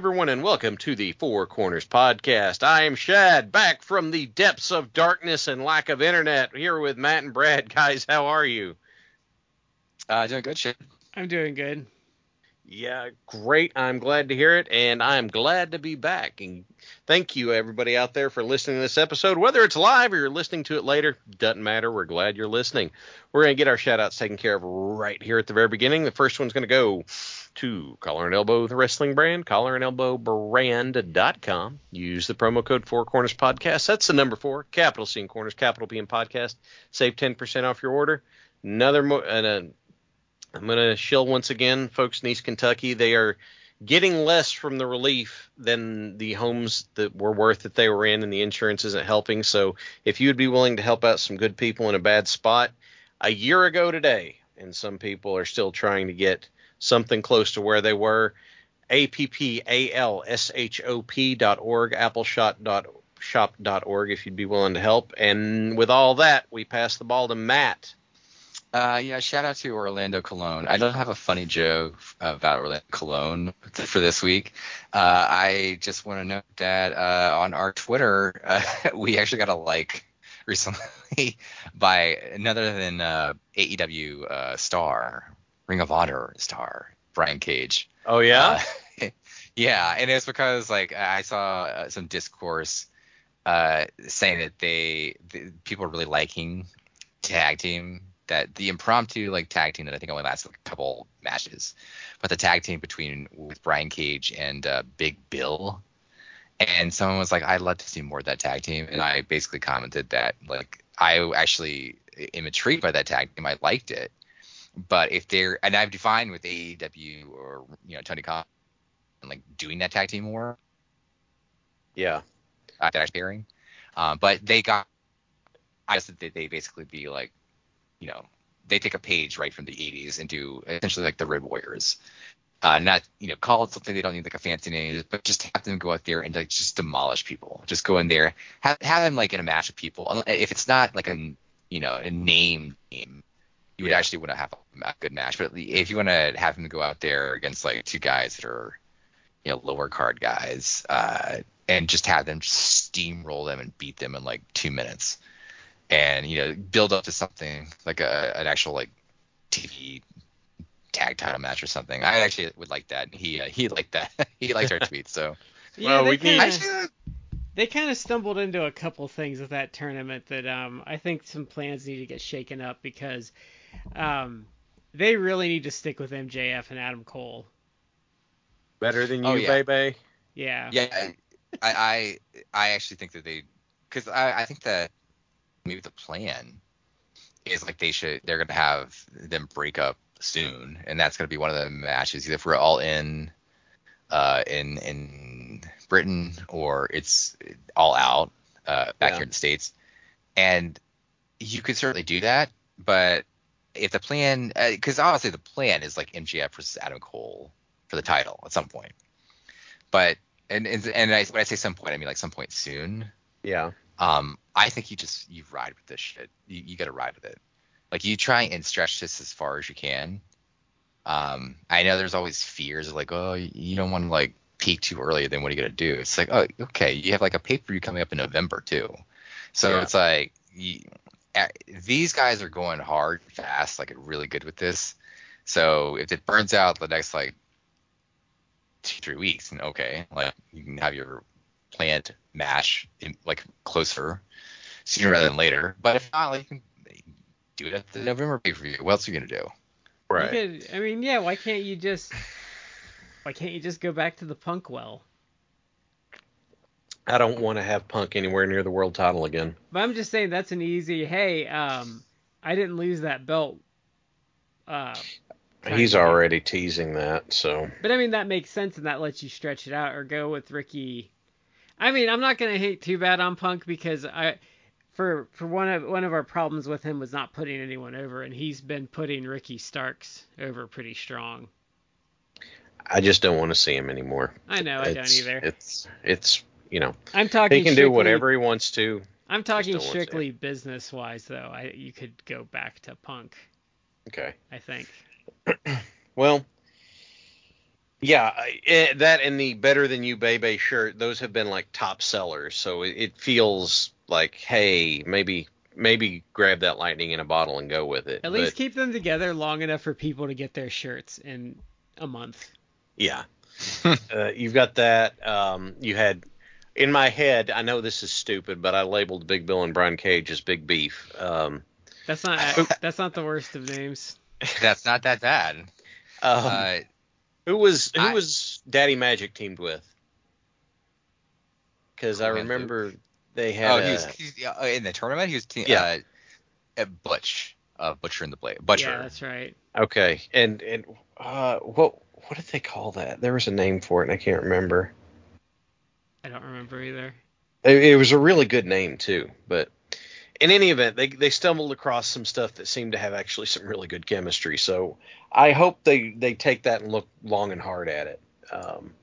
Everyone, and welcome to the Four Corners Podcast. I am Shad, back from the depths of darkness and lack of internet, here with Matt and Brad. Guys, how are you? Uh, doing good, Shad. I'm doing good. Yeah, great. I'm glad to hear it, and I'm glad to be back. And thank you, everybody out there, for listening to this episode. Whether it's live or you're listening to it later, doesn't matter. We're glad you're listening. We're going to get our shout outs taken care of right here at the very beginning. The first one's going to go to Collar and Elbow, the wrestling brand, collarandelbowbrand.com. Use the promo code Four Corners Podcast. That's the number four, capital C in Corners, capital P in Podcast. Save 10% off your order. Another, mo- and uh, I'm going to shill once again, folks in East Kentucky. They are getting less from the relief than the homes that were worth that they were in, and the insurance isn't helping. So if you would be willing to help out some good people in a bad spot, a year ago today, and some people are still trying to get – something close to where they were. A-P-P-A-L-S-H-O-P dot org, appalshop dot org if you'd be willing to help. And with all that, we pass the ball to Matt. Uh, yeah, shout out to Orlando Cologne. I don't have a funny joke about Orlando Cologne for this week. Uh, I just want to note that uh, on our Twitter, uh, we actually got a like recently by another than uh, AEW uh, star Ring of Honor star Brian Cage. Oh yeah. Uh, yeah, and it's because like I saw uh, some discourse uh, saying that they the, people are really liking tag team that the impromptu like tag team that I think only lasted like a couple matches, but the tag team between with Brian Cage and uh, Big Bill, and someone was like, "I'd love to see more of that tag team," and I basically commented that like I actually am intrigued by that tag team. I liked it, but if they're and I've defined with AEW or you know Tony Khan and like doing that tag team more. Yeah. Uh, that pairing. Um, but they got I guess that they basically be like, you know, they take a page right from the 80s and do essentially like the Road Warriors. Uh, not you know call it something they don't need like a fancy name, but just have them go out there and like just demolish people. Just go in there, have have them like in a match with people. If it's not like a you know a name game, you would actually want to have a good match. But if you want to have him go out there against like two guys that are, you know, lower card guys, uh, and just have them just steamroll them and beat them in like two minutes, and you know, build up to something like a an actual like TV tag title match or something. I actually would like that. He uh, he liked that. he liked our tweet. So yeah, well, we kinda, actually, they kind of stumbled into a couple things with that tournament that um I think some plans need to get shaken up because um, they really need to stick with MJF and Adam Cole. Better than oh, you, oh, yeah. baby. Yeah. Yeah, I, I I actually think that they, because I I think that maybe the plan is like they should they're gonna have them break up soon, and that's gonna be one of the matches. Either if we're all in, uh, in in Britain or it's all out uh, back yeah. here in the states, and you could certainly do that, but if the plan, because uh, obviously the plan is like MJF versus Adam Cole for the title at some point, but and and, and I, when I say some point, I mean like some point soon. Yeah. Um, I think you just you ride with this shit. You, you got to ride with it. Like you try and stretch this as far as you can. Um, I know there's always fears of like, oh, you don't want to like peak too early. Then what are you gonna do? It's like, oh, okay, you have like a pay per view coming up in November too. So yeah. it's like, you, these guys are going hard, fast, like really good with this. So if it burns out the next like two, three weeks, and okay, like you can have your plant match in, like closer. sooner rather than later. But if not, like, you can do it at the November pay per view. What else are you gonna do? Right. Could, I mean, yeah. Why can't you just? Why can't you just go back to the Punk well? I don't want to have Punk anywhere near the world title again. But I'm just saying that's an easy. Hey, um, I didn't lose that belt. Uh, He's already teasing that, so But I mean that makes sense and that lets you stretch it out or go with Ricky. I mean I'm not gonna hate too bad on Punk because I, for for one of one of our problems with him was not putting anyone over and he's been putting Ricky Starks over pretty strong. I just don't want to see him anymore. I know I don't either. It's it's you know I'm talking. he can do whatever he wants to. I'm talking don't wanna see it. strictly business wise though. I you could go back to Punk. Okay. I think. Well, yeah, I- eh, that and the better than you baby shirt, those have been like top sellers. So it, it feels like, hey, maybe maybe grab that lightning in a bottle and go with it. At least keep them together long enough for people to get their shirts in a month. yeah, uh, you've got that. Um, you had in my head. I know this is stupid, but I labeled Big Bill and Brian Cage as Big Beef. Um, That's not that's not the worst of names. That's not that bad. um, Uh, who was who I- was Daddy Magic teamed with? Because I Cool, man, Luke. remember they had. oh, a- he was he's, uh, in the tournament. He was te- Yeah. uh, at Butch, uh, Butcher in the Blade. Butcher. Yeah, that's right. Okay, and and uh, what what did they call that? There was a name for it, and I can't remember. I don't remember either. It, it was a really good name too, but in any event, they they stumbled across some stuff that seemed to have actually some really good chemistry. So I hope they they take that and look long and hard at it. Um,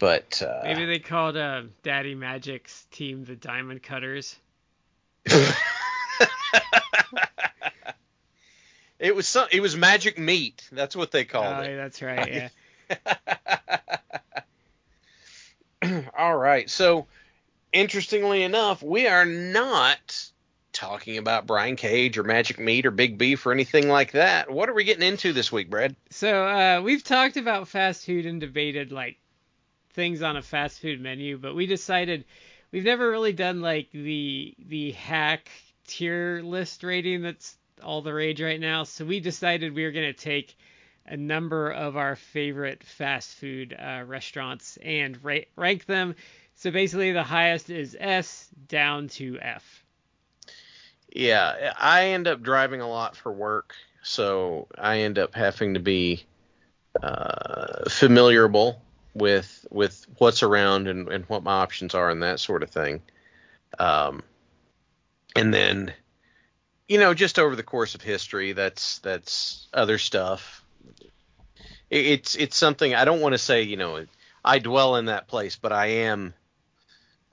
but uh, Maybe they called uh, Daddy Magic's team the Diamond Cutters. it was some, it was magic meat. That's what they Oh, called it. that's right. Yeah. All right. So, interestingly enough, we are not talking about Brian Cage or Magic Meat or Big Beef or anything like that. What are we getting into this week, Brad? So uh, we've talked about fast food and debated like things on a fast food menu, but we decided we've never really done like the the hack tier list rating that's all the rage right now. So we decided we were gonna take a number of our favorite fast food uh, restaurants and ra- rank them. So basically, the highest is S down to F. Yeah, I end up driving a lot for work, so I end up having to be uh, familiarable with with what's around and, and what my options are and that sort of thing. Um, and then, you know, just over the course of history, that's that's other stuff. It, it's it's something I don't want to say, you know, I dwell in that place, but I am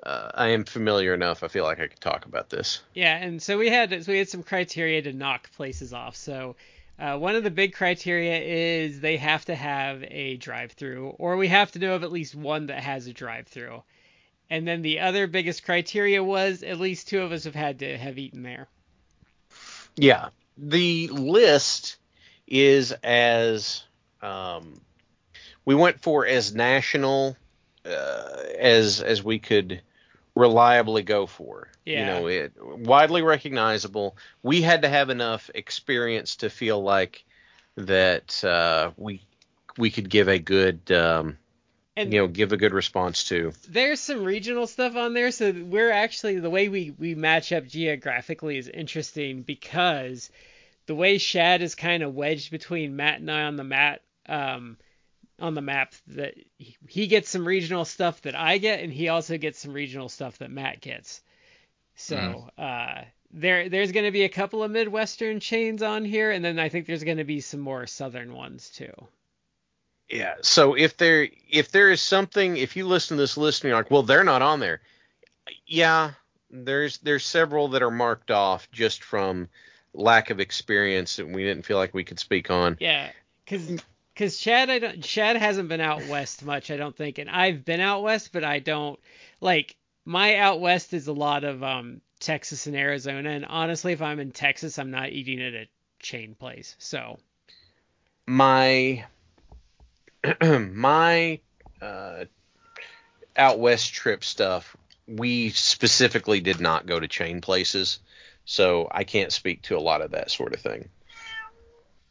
uh, I am familiar enough. I feel like I could talk about this. Yeah, and so we had so we had some criteria to knock places off. So uh, one of the big criteria is they have to have a drive-through, or we have to know of at least one that has a drive-through. And then the other biggest criteria was at least two of us have had to have eaten there. Yeah, the list is as um, we went for as national uh, as as we could reliably go for. Yeah. You know, it widely recognizable. We had to have enough experience to feel like that uh, we we could give a good um, And you know give a good response to. there's some regional stuff on there, so we're actually the way we we match up geographically is interesting because the way Shad is kind of wedged between Matt and I on the mat um on the map that he- gets some regional stuff that I get and he also gets some regional stuff that Matt gets. So uh there there's going to be a couple of midwestern chains on here and then I think there's going to be some more southern ones too. Yeah. So if there if there is something, if you listen to this list and you're like, well, they're not on there. Yeah, there's there's several that are marked off just from lack of experience that we didn't feel like we could speak on. Yeah, because because Shad, I don't Shad hasn't been out west much, I don't think, and I've been out west, but I don't like my out west is a lot of um Texas and Arizona, and honestly, if I'm in Texas, I'm not eating at a chain place. So My my uh, out west trip stuff we specifically did not go to chain places, so I can't speak to a lot of that sort of thing.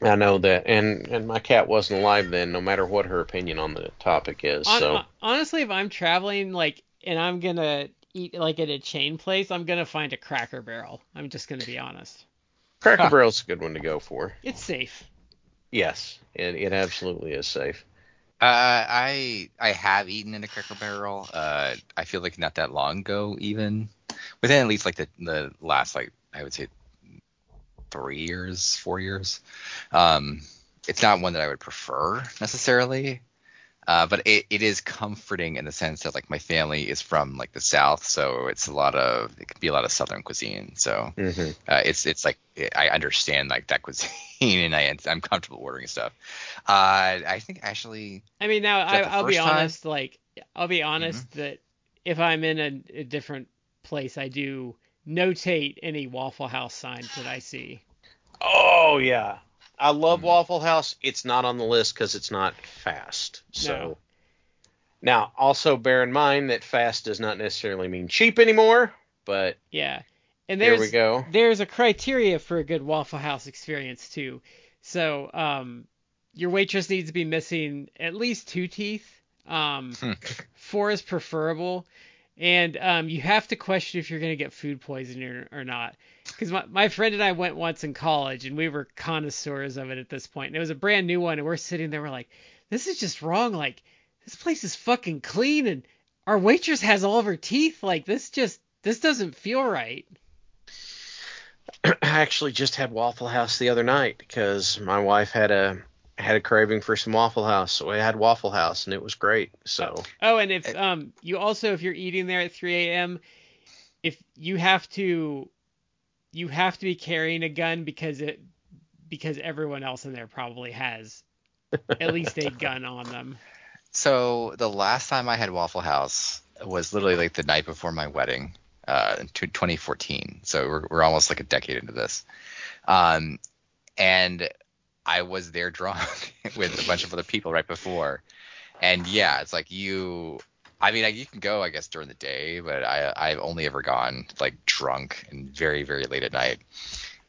I know that, and and my cat wasn't alive then. No matter what her opinion on the topic is, Hon- so honestly, if I'm traveling like and I'm gonna eat like at a chain place, I'm gonna find a Cracker Barrel. I'm just gonna be honest. Cracker Huh. Barrel's a good one to go for. It's safe. Yes, it, it absolutely is safe. Uh, I I have eaten in a Cracker Barrel. Uh, I feel like not that long ago, even within at least like the the last like I would say three years, four years. Um, it's not one that I would prefer necessarily, uh, but it, it is comforting in the sense that like my family is from like the south, so it's a lot of it can be a lot of southern cuisine. So hmm uh, it's it's like I understand like that cuisine, and I I'm comfortable ordering stuff. Uh, I think actually I mean, now I, I'll be first time? Mm-hmm. honest. Like, I'll be honest that if I'm in a, a different place, I do notate any Waffle House signs that I see. Oh yeah, I love. Waffle House. It's not on the list because it's not fast. So No. now, also bear in mind that fast does not necessarily mean cheap anymore. But Yeah, and there there's we go. there's a criteria for a good Waffle House experience too. So, um, your waitress needs to be missing at least two teeth. Um, Hmm. four is preferable, and um, you have to question if you're gonna get food poisoning or, or not. Because my, my friend and I went once in college, and we were connoisseurs of it at this point. And it was a brand new one, and we're sitting there, we're like, this is just wrong. Like, this place is fucking clean, and our waitress has all of her teeth. Like, this just this doesn't feel right. I actually just had Waffle House the other night because my wife had a had a craving for some Waffle House, so I had Waffle House and it was great. So Oh, and if um you also if you're eating there at 3 a.m., if you have to you have to be carrying a gun because it because everyone else in there probably has at least a gun on them. So the last time I had Waffle House was literally like the night before my wedding, uh, in 2014. So we're, we're almost like a decade into this. Um, and I was there drunk with a bunch of other people right before. And yeah, it's like you. I mean, you can go, I guess, during the day, but I I've only ever gone like drunk and very very late at night.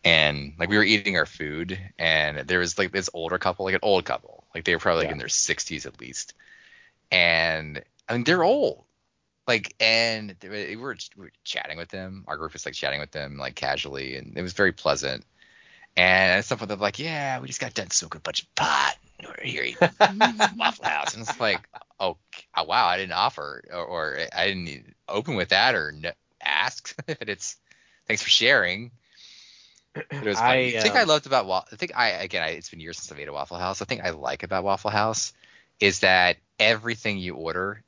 And like we were eating our food, and there was like this older couple, like an old couple, like they were probably like Yeah. in their 60s at least and I mean they're old. Like, and they we were, we were chatting with them. Our group was like chatting with them like casually, and it was very pleasant. And at some point they're like, "Yeah, we just got done smoking a bunch of pot. We're here eating Waffle House," and it's like, "Oh, oh wow, I didn't offer, or, or I didn't open with that, or no, ask." but it's thanks for sharing. But it was funny. I, I think um, I loved about Waffle. I think I again, I, it's been years since I've ate a Waffle House. I think I like about Waffle House is that everything you order,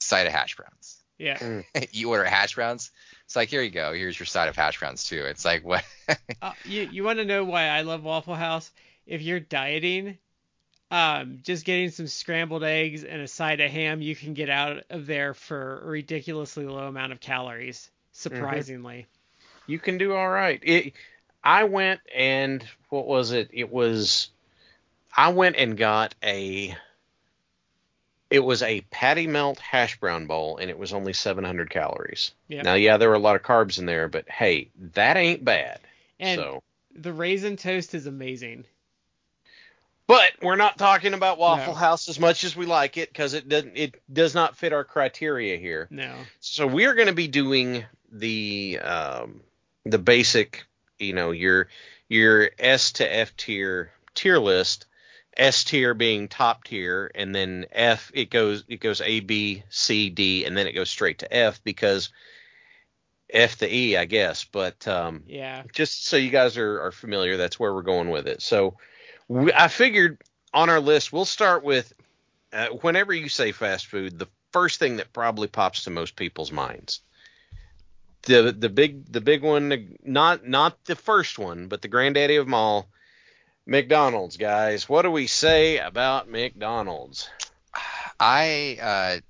side of hash browns. Yeah. you order hash browns. It's like here you go. Here's your side of hash browns too. It's like what? Uh, you you want to know why I love Waffle House? If you're dieting, um, just getting some scrambled eggs and a side of ham, you can get out of there for a ridiculously low amount of calories. Surprisingly. you can do all right. It, I went and what was it? It was I went and got a it was a patty melt hash brown bowl and it was only 700 calories. Yeah. Now, yeah, there were a lot of carbs in there, but hey, that ain't bad. And so, the raisin toast is amazing. but we're not talking about Waffle No. House as much as we like it because it doesn't it does not fit our criteria here. No. So we are going to be doing the um, the basic, you know, your your S to F tier tier list. S tier being top tier, and then F it goes it goes A B C D, and then it goes straight to F because F to E, I guess. But um, Yeah. just so you guys are, are familiar, that's where we're going with it. So we, I figured on our list, we'll start with uh, whenever you say fast food, the first thing that probably pops to most people's minds. The the big the big one, not not the first one, but the granddaddy of them all, McDonald's, guys. What do we say about McDonald's? I uh,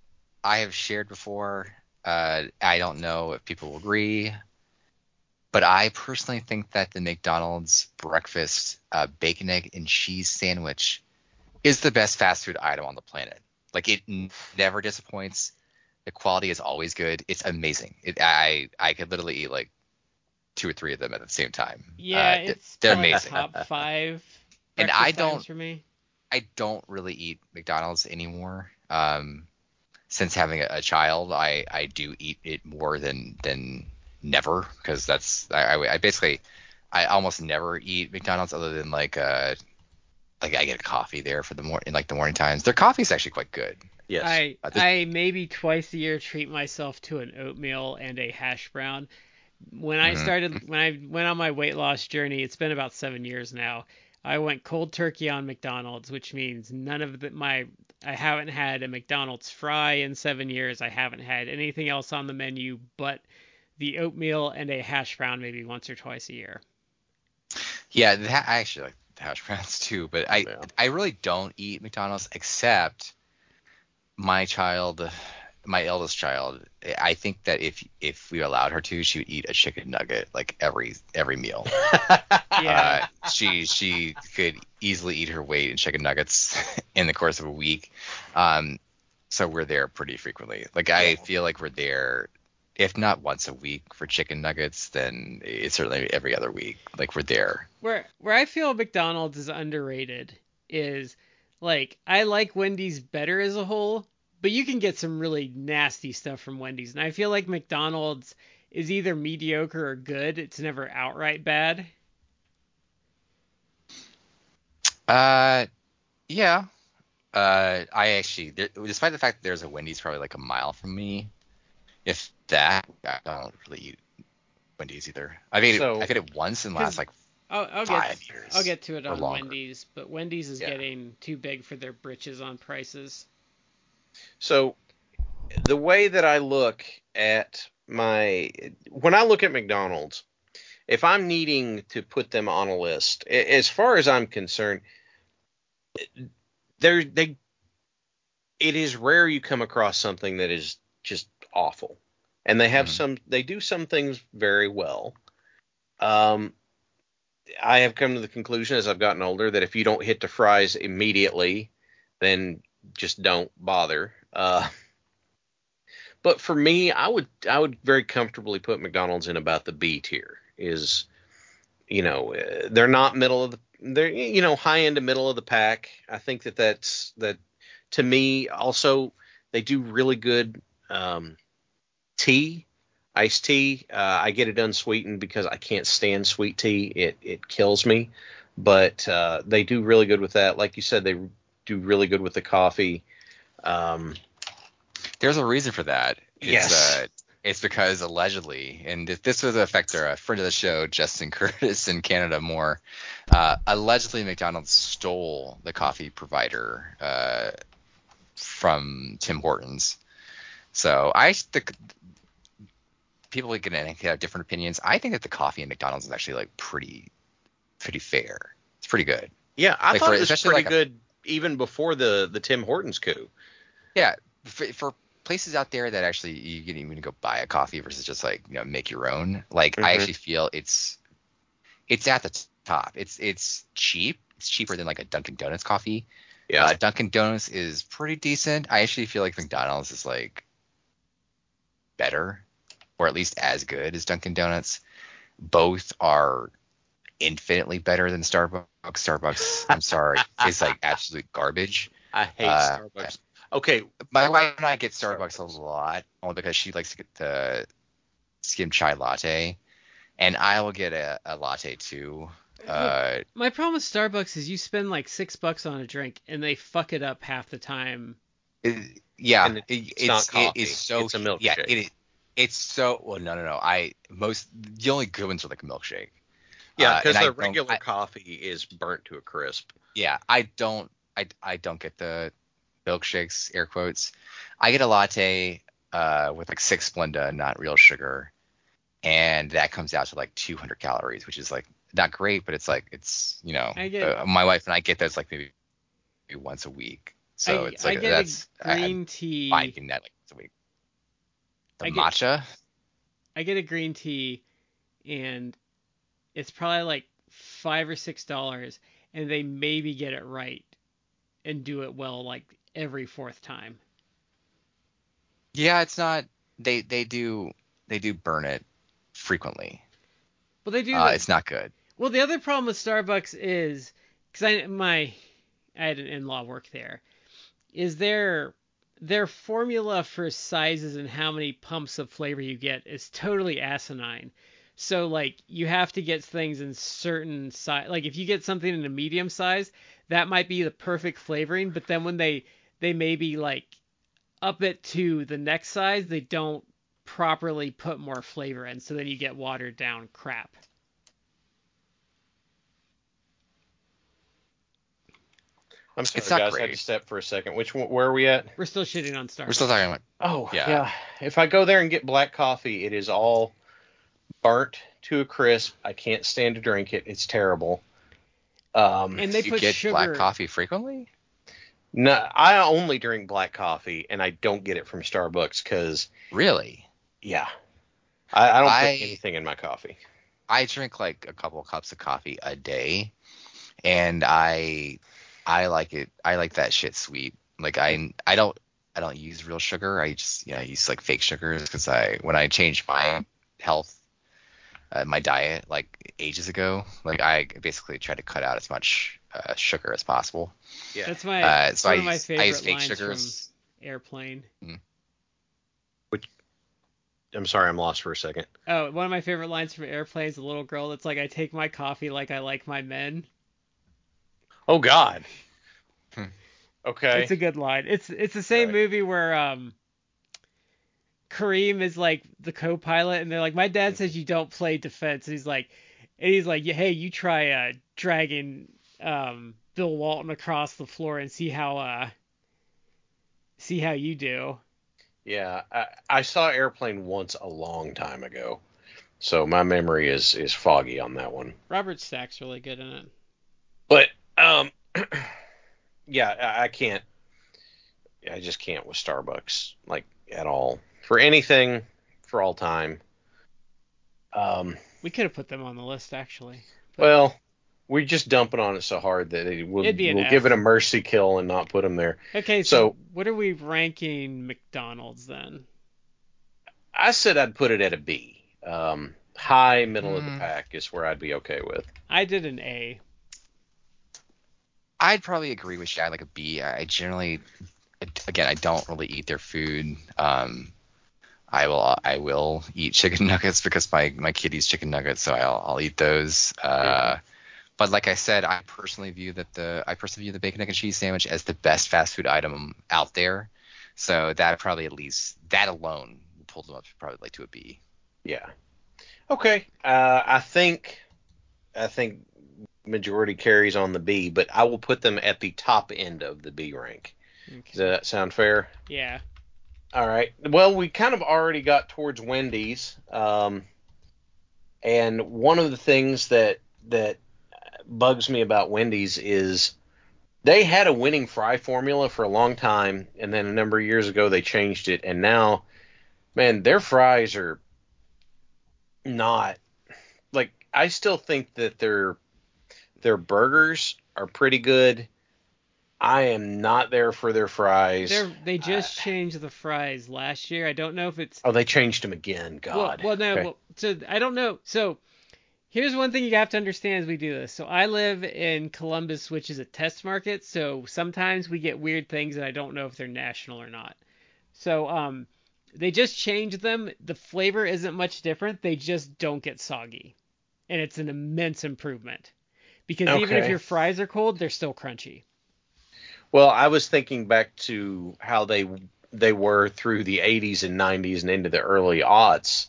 I have shared before. Uh, I don't know if people will agree, but I personally think that the McDonald's breakfast uh, bacon egg and cheese sandwich is the best fast food item on the planet. Like it never disappoints. The quality is always good. It's amazing. It, I I could literally eat like two or three of them at the same time. Yeah, Uh, it's they're amazing. top five. And I don't- for me. I don't really eat McDonald's anymore. Um, since having a, a child, I, I do eat it more than than never because that's I, I, I basically I almost never eat McDonald's other than like uh like I get a coffee there for the mor in like the morning times. Their coffee is actually quite good. Yes. I Uh, this- I maybe twice a year treat myself to an oatmeal and a hash brown. When I Mhm. started when I went on my weight loss journey, it's been about seven years now. I went cold turkey on McDonald's, which means none of the, my I haven't had a McDonald's fry in seven years. I haven't had anything else on the menu but the oatmeal and a hash brown maybe once or twice a year. Yeah, ha- I actually like the hash browns too, but I Yeah. I really don't eat McDonald's except my child, my eldest child. I think that if if we allowed her to, she would eat a chicken nugget like every every meal. Yeah. Uh, she she could easily eat her weight in chicken nuggets in the course of a week. Um, so we're there pretty frequently. Like I feel like we're there, if not once a week for chicken nuggets, then it's certainly every other week. Like we're there. where where I feel McDonald's is underrated is like I like Wendy's better as a whole, but you can get some really nasty stuff from Wendy's, and I feel like McDonald's is either mediocre or good. It's never outright bad. Uh, yeah. Uh, I actually, there, despite the fact that there's a Wendy's probably like a mile from me, if that, I don't really eat Wendy's either. I've ate So- it, I've had it once in the last like I'll, I'll five get years. I'll get to it on longer. Wendy's, but Wendy's is Yeah. getting too big for their britches on prices. So the way that I look at my when I look at McDonald's, if I'm needing to put them on a list, as far as I'm concerned, there they it is rare you come across something that is just awful. And they have Mhm. some they do some things very well. Um I have come to the conclusion as I've gotten older that if you don't hit the fries immediately, then just don't bother. Uh, but for me, I would I would very comfortably put McDonald's in about the B tier. Is you know uh, they're not middle of the they're you know high end to middle of the pack. I think that that's that to me also they do really good um, tea, iced tea. Uh, I get it unsweetened because I can't stand sweet tea. It it kills me. But uh, they do really good with that. Like you said, they do really good with the coffee. Um, There's a reason for that. It's, Yes. Uh, it's because allegedly, and this would affect our uh, friend of the show, Justin Curtis in Canada more, uh, allegedly McDonald's stole the coffee provider uh, from Tim Hortons. So I think people can have different opinions. I think that the coffee in McDonald's is actually like pretty, pretty fair. It's pretty good. yeah, I Like thought for- it was pretty like a- good even before the the Tim Hortons coup. Yeah, for, for places out there that actually you can even go buy a coffee versus just like you know make your own. Like I Mhm. actually feel it's it's at the top. It's it's cheap. It's cheaper than like a Dunkin' Donuts coffee. Yeah, Uh, Dunkin' Donuts is pretty decent. I actually feel like McDonald's is like better, or at least as good as Dunkin' Donuts. Both are infinitely better than Starbucks. Starbucks, I'm sorry, is like absolute garbage. I hate uh, Starbucks. Okay, My wife and I get Starbucks a lot, only because she likes to get the skim chai latte, and I will get a, a latte too. Uh, My problem with Starbucks is you spend like six bucks on a drink and they fuck it up half the time. it- yeah, it's it's not coffee, is so it's a Yeah, milkshake. it is. It's so well. No, no, no. I most the only good ones are like a milkshake. Yeah, Uh, because and I the don't- regular I- coffee is burnt to a crisp. Yeah, I don't. I I don't get the milkshakes, air quotes. I get a latte uh, with like six Splenda, not real sugar, and that comes out to like 200 calories, which is like not great, but it's like it's you know, I get- uh, my wife and I get those like maybe, maybe once a week. So I, it's like I get that's a I- green I'm tea. fine getting that like once a week. The I get- matcha, I get a green tea, and it's probably like five or six dollars, and they maybe get it right and do it well like every fourth time. Yeah, it's not. They they do they do burn it frequently. Well, they do. Uh, it's not good. Well, the other problem with Starbucks is because I my I had an in-law work there, is their their formula for sizes and how many pumps of flavor you get is totally asinine. So like you have to get things in certain size. Like if you get something in a medium size, that might be the perfect flavoring. But then when they they maybe like up it to the next size, they don't properly put more flavor in. So then you get watered down crap. I'm sorry, It's not guys. I had to step for a second. Which one? Where are we at? We're still shitting on Starbucks. We're still talking about. Oh, Yeah. yeah. If I go there and get black coffee, it is all burnt to a crisp. I can't stand to drink it. It's terrible. Um, And they you put get sugar. black coffee frequently? no, I only drink black coffee, and I don't get it from Starbucks because, Really? yeah, I, I don't I- put anything in my coffee. I drink like a couple cups of coffee a day, and I I like it. I like that shit sweet. Like I I don't I don't use real sugar. I just you know I use like fake sugars because I when I changed my health, uh, my diet like ages ago, like I basically try to cut out as much uh, sugar as possible. Yeah. That's my Uh, that's so one I of my favorite I use fake lines sugars. from Airplane. Which I'm sorry, I'm lost for a second. Oh, one of my favorite lines from Airplane is a little girl that's like, "I take my coffee like I like my men." Oh God. Hmm. Okay. It's a good line. It's it's the same Right. movie where um Kareem is like the co-pilot, and they're like, "My dad says you don't play defense." And he's like, and he's like, "Hey, you try uh dragging um Bill Walton across the floor and see how uh see how you do." Yeah, I, I saw Airplane once a long time ago, so my memory is is foggy on that one. Robert Stack's really good in it. But um, yeah, I, I can't. I just can't with Starbucks like at all for anything for all time. Um, We could have put them on the list actually. well, we're just dumping on it so hard that it, we'll, It'd be we'll F. give it a mercy kill and not put them there. Okay, so, So- what are we ranking McDonald's then? I said I'd put it at a B. Um, high middle of the Hmm. pack is where I'd be okay with. I did an A. I'd probably agree with you. I like a B. I generally, again, I don't really eat their food. Um, I will I will eat chicken nuggets because my my kid eats chicken nuggets, so I'll I'll eat those. Uh, but like I said, I personally view that the I personally view the bacon egg and cheese sandwich as the best fast food item out there. So that probably at least that alone pulled them up probably like to a B. Yeah. Okay. Uh, I think I think majority carries on the B, but I will put them at the top end of the B rank. Does that sound fair? Yeah. All right. Well, we kind of already got towards Wendy's, um, and one of the things that that bugs me about Wendy's is they had a winning fry formula for a long time, and then a number of years ago they changed it, and now, man, their fries are not like I still think that their their burgers are pretty good. I am not there for their fries. They're, they just changed the fries last year. I don't know if it's Oh, they changed them again. God. Well, well no. Okay. Well, so I don't know. So here's one thing you have to understand as we do this. So I live in Columbus, which is a test market. So sometimes we get weird things, and I don't know if they're national or not. So um, they just changed them. The flavor isn't much different. They just don't get soggy, and it's an immense improvement. Because even if your fries are cold, they're still crunchy. Well, I was thinking back to how they they were through the 80s and 90s and into the early aughts.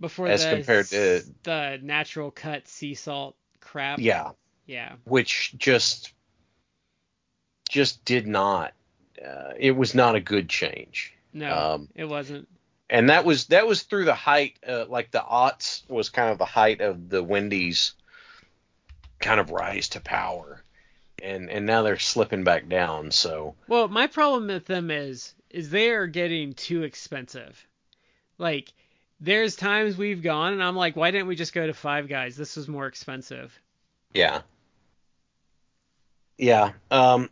Before As the compared to- the natural cut sea salt crap. Yeah, Yeah. which just just did not. Uh, it was not a good change. No, Um, it wasn't. and that was that was through the height uh, like the aughts was kind of the height of the Wendy's kind of rise to power and and now they're slipping back down so Well, my problem with them is is they are getting too expensive. Like there's times we've gone and I'm like, why didn't we just go to Five Guys? This was more expensive. yeah yeah Um,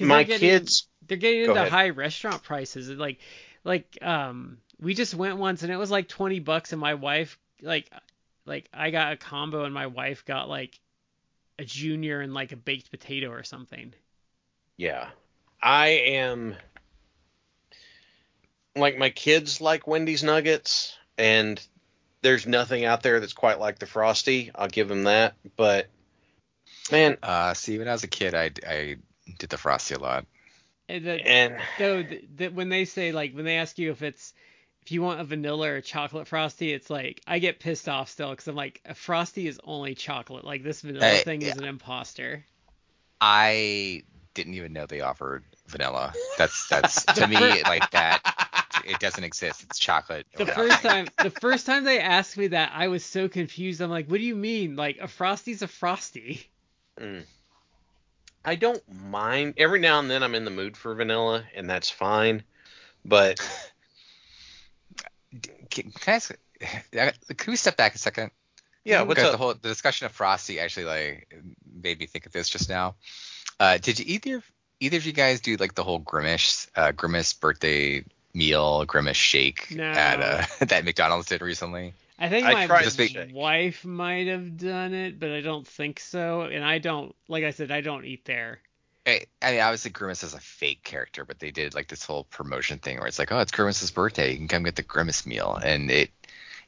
my they're getting- kids They're getting into high restaurant prices. Like like um we just went once and it was like 20 bucks and my wife like like I got a combo and my wife got like a junior and like a baked potato or something. Yeah. I am like my kids like Wendy's nuggets and there's nothing out there that's quite like the frosty. I'll give them that, but man, Uh, see, when I was a kid, I, I did the frosty a lot. And the, and though th- th- when they say like when they ask you if it's if you want a vanilla or a chocolate frosty, it's like I get pissed off still because I'm like a frosty is only chocolate. Like this vanilla Hey, thing is an imposter. I didn't even know they offered vanilla. That's that's to me like that. It doesn't exist. It's chocolate. The or first time the first time they asked me that, I was so confused. I'm like, what do you mean? Like a frosty's a frosty. mm, I don't mind every now and then I'm in the mood for vanilla and that's fine. But Can, can I ask, can we step back a second? yeah, what's Because up? the whole the discussion of Frosty actually like made me think of this just now. Uh, did you either either of you guys do like the whole Grimace uh, Grimace birthday meal Grimace shake No. at uh, that McDonald's did recently? I think I my tried Just make- shake. wife might have done it, but I don't think so. And I don't, like I said, I don't eat there. I, I mean, obviously Grimace is a fake character, but they did like this whole promotion thing where it's like, oh, it's Grimace's birthday, you can come get the Grimace meal, and it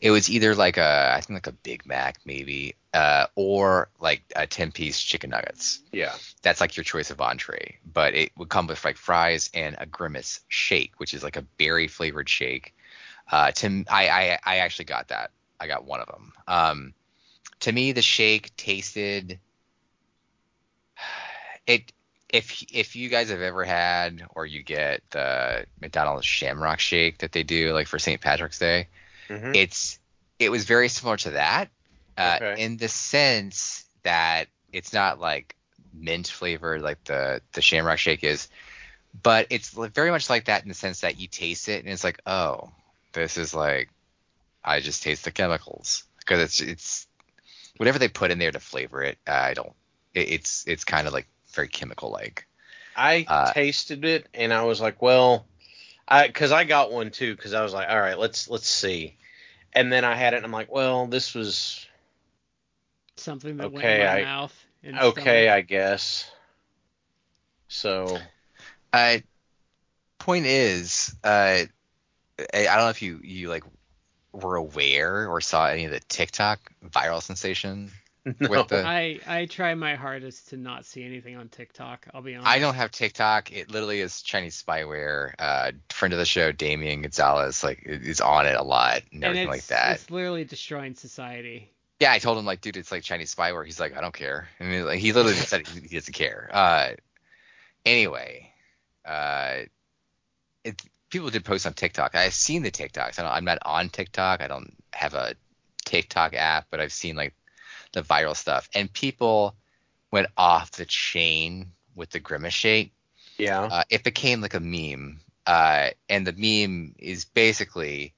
it was either like a I think like a Big Mac maybe, uh, or like a ten piece chicken nuggets. Yeah. that's like your choice of entree. But it would come with like fries and a grimace shake, which is like a berry flavored shake. Uh, to I actually got that. I got one of them. Um, to me, the shake tasted it. If if you guys have ever had or you get the McDonald's Shamrock Shake that they do like for St. Patrick's Day, Mhm. it's it was very similar to that uh, Okay. in the sense that it's not like mint flavored like the the Shamrock Shake is, but it's very much like that in the sense that you taste it and it's like, oh, this is like I just taste the chemicals because it's it's whatever they put in there to flavor it. I don't. It, it's it's kind of like very chemical like. I Uh, tasted it and I was like, well, I because I got one too because I was like, all right, let's let's see, and then I had it and I'm like, well, this was Something that went Okay, in my I- mouth. and okay, stomach. I guess. So Uh, point is, uh, I, I don't know if you you like were aware or saw any of the TikTok viral sensation. no, With the- I I try my hardest to not see anything on TikTok. I'll be honest. I don't have TikTok. It literally is Chinese spyware. Uh, friend of the show, Damien Gonzalez, like is on it a lot and and everything it's, like that. It's literally destroying society. Yeah, I told him like, dude, it's like Chinese spyware. He's like, I don't care. I mean, like, he literally said he, he doesn't care. Uh, anyway, uh, it, people did post on TikTok. I've seen the TikToks. I don't, I'm not on TikTok. I don't have a TikTok app, but I've seen like the viral stuff, and people went off the chain with the grimace shake. yeah, Uh, it became like a meme, uh, and the meme is basically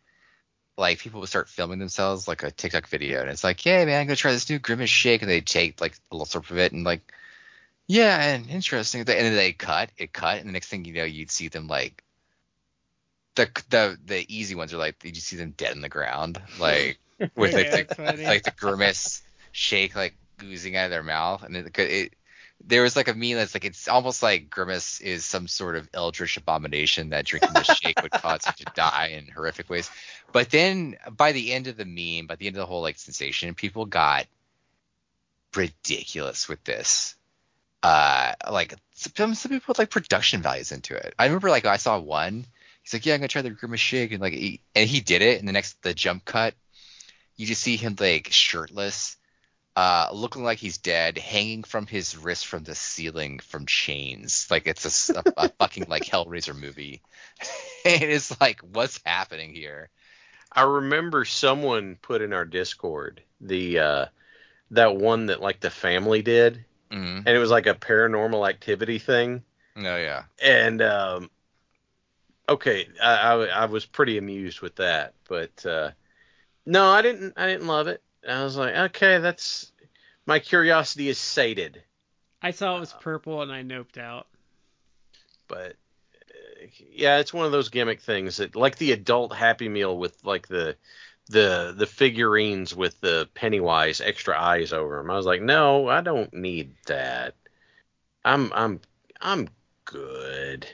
like people would start filming themselves like a TikTok video, and it's like, yeah, man, I'm gonna try this new grimace shake, and they take like a little slurp of it, and like, yeah, and interesting, and then they cut, it cut, and the next thing you know, you'd see them like. The, the the easy ones are like you see them dead in the ground like with like the, like the grimace shake like oozing out of their mouth and it, it there was like a meme that's like it's almost like grimace is some sort of eldritch abomination that drinking the shake would cause you to die in horrific ways. But then by the end of the meme by the end of the whole like sensation people got ridiculous with this. Uh like some, some people put like production values into it. I remember like i saw one. He's like yeah i'm gonna try the grimace shake and like he, and he did it and the next the jump cut you just see him like shirtless uh, looking like he's dead, hanging from his wrist from the ceiling from chains. Like it's a fucking like Hellraiser movie. and it's like, what's happening here? I remember someone put in our Discord the uh, that one that like the family did, Mm-hmm. and it was like a paranormal activity thing, No, yeah. and um, okay, I, I I was pretty amused with that, but uh, no, I didn't I didn't love it. I was like, okay, that's my curiosity is sated, I saw it was purple and I noped out. but uh, yeah, it's one of those gimmick things that like the adult Happy Meal with like the the the figurines with the Pennywise extra eyes over them. I was like, no, I don't need that. I'm I'm I'm good.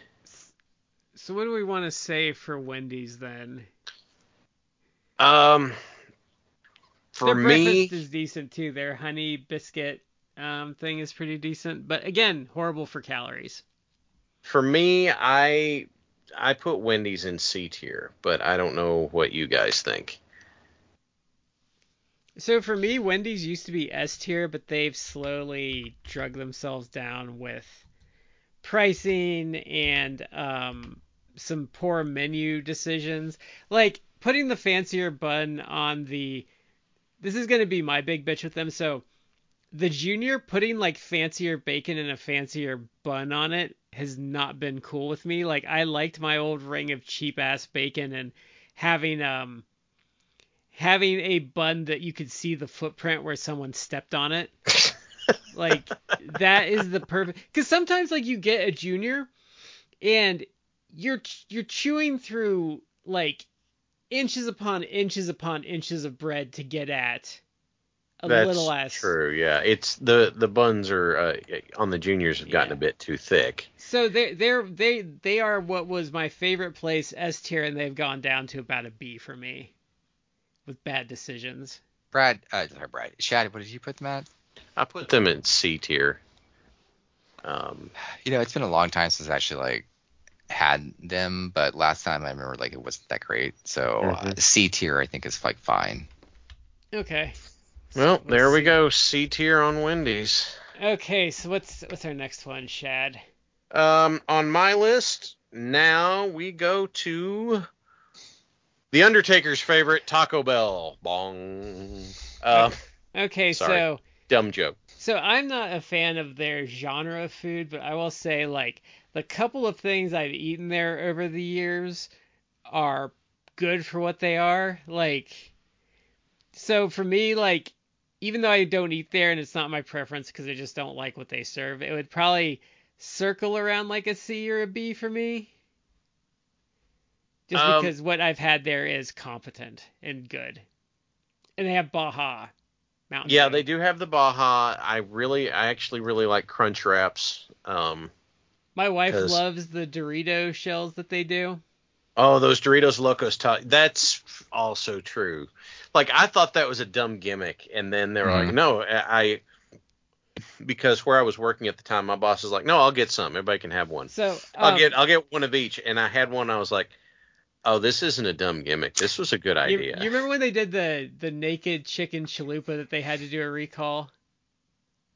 So what do we want to say for Wendy's then? Um, for Their me, breakfast is decent too. Their honey biscuit um, thing is pretty decent, but again, horrible for calories. for me, I I put Wendy's in C tier, but I don't know what you guys think. So for me, Wendy's used to be S tier, but they've slowly drug themselves down with pricing and um, some poor menu decisions. Like putting the fancier bun on the. This is going to be my big bitch with them. So the junior putting like fancier bacon and a fancier bun on it has not been cool with me. Like I liked my old ring of cheap ass bacon and having um having a bun that you could see the footprint where someone stepped on it. like that is the perfect cuz sometimes like you get a junior and you're you're chewing through like inches upon inches upon inches of bread to get at a That's little ass true. Yeah, it's the the buns are uh, on the juniors have gotten Yeah. a bit too thick. So they they're they they are what was my favorite place S tier, and they've gone down to about a B for me, with bad decisions. Brad, uh, sorry, Brad, Shad, what did you put them at? I put them in C tier. Um, You know, it's been a long time since I actually like had them, but last time I remember like it wasn't that great. So uh, Mhm. C tier I think is like fine. Okay. well, Let's there we go. C tier on Wendy's. Okay, so what's what's our next one, Shad? Um, on my list now we go to the Undertaker's favorite Taco Bell. Bong. Uh, Okay, Sorry. so dumb joke. so I'm not a fan of their genre of food, but I will say like the couple of things I've eaten there over the years are good for what they are. Like so for me like even though I don't eat there and it's not my preference because I just don't like what they serve, it would probably circle around like a C or a B for me. Just Um, because what I've had there is competent and good. And they have Baja Mountain Yeah, they do have the Baja. I really, I actually really like Crunch Wraps. Um, My wife 'Cause- loves the Dorito shells that they do. oh, those Doritos Locos Ta- That's also true. Like I thought that was a dumb gimmick, and then they were like, no, I, I- because where I was working at the time, my boss was like, no, I'll get some. Everybody can have one. So I'll um, get, I'll get one of each. And I had one. I was like, oh, this isn't a dumb gimmick. This was a good you, idea. you remember when they did the the naked chicken chalupa that they had to do a recall?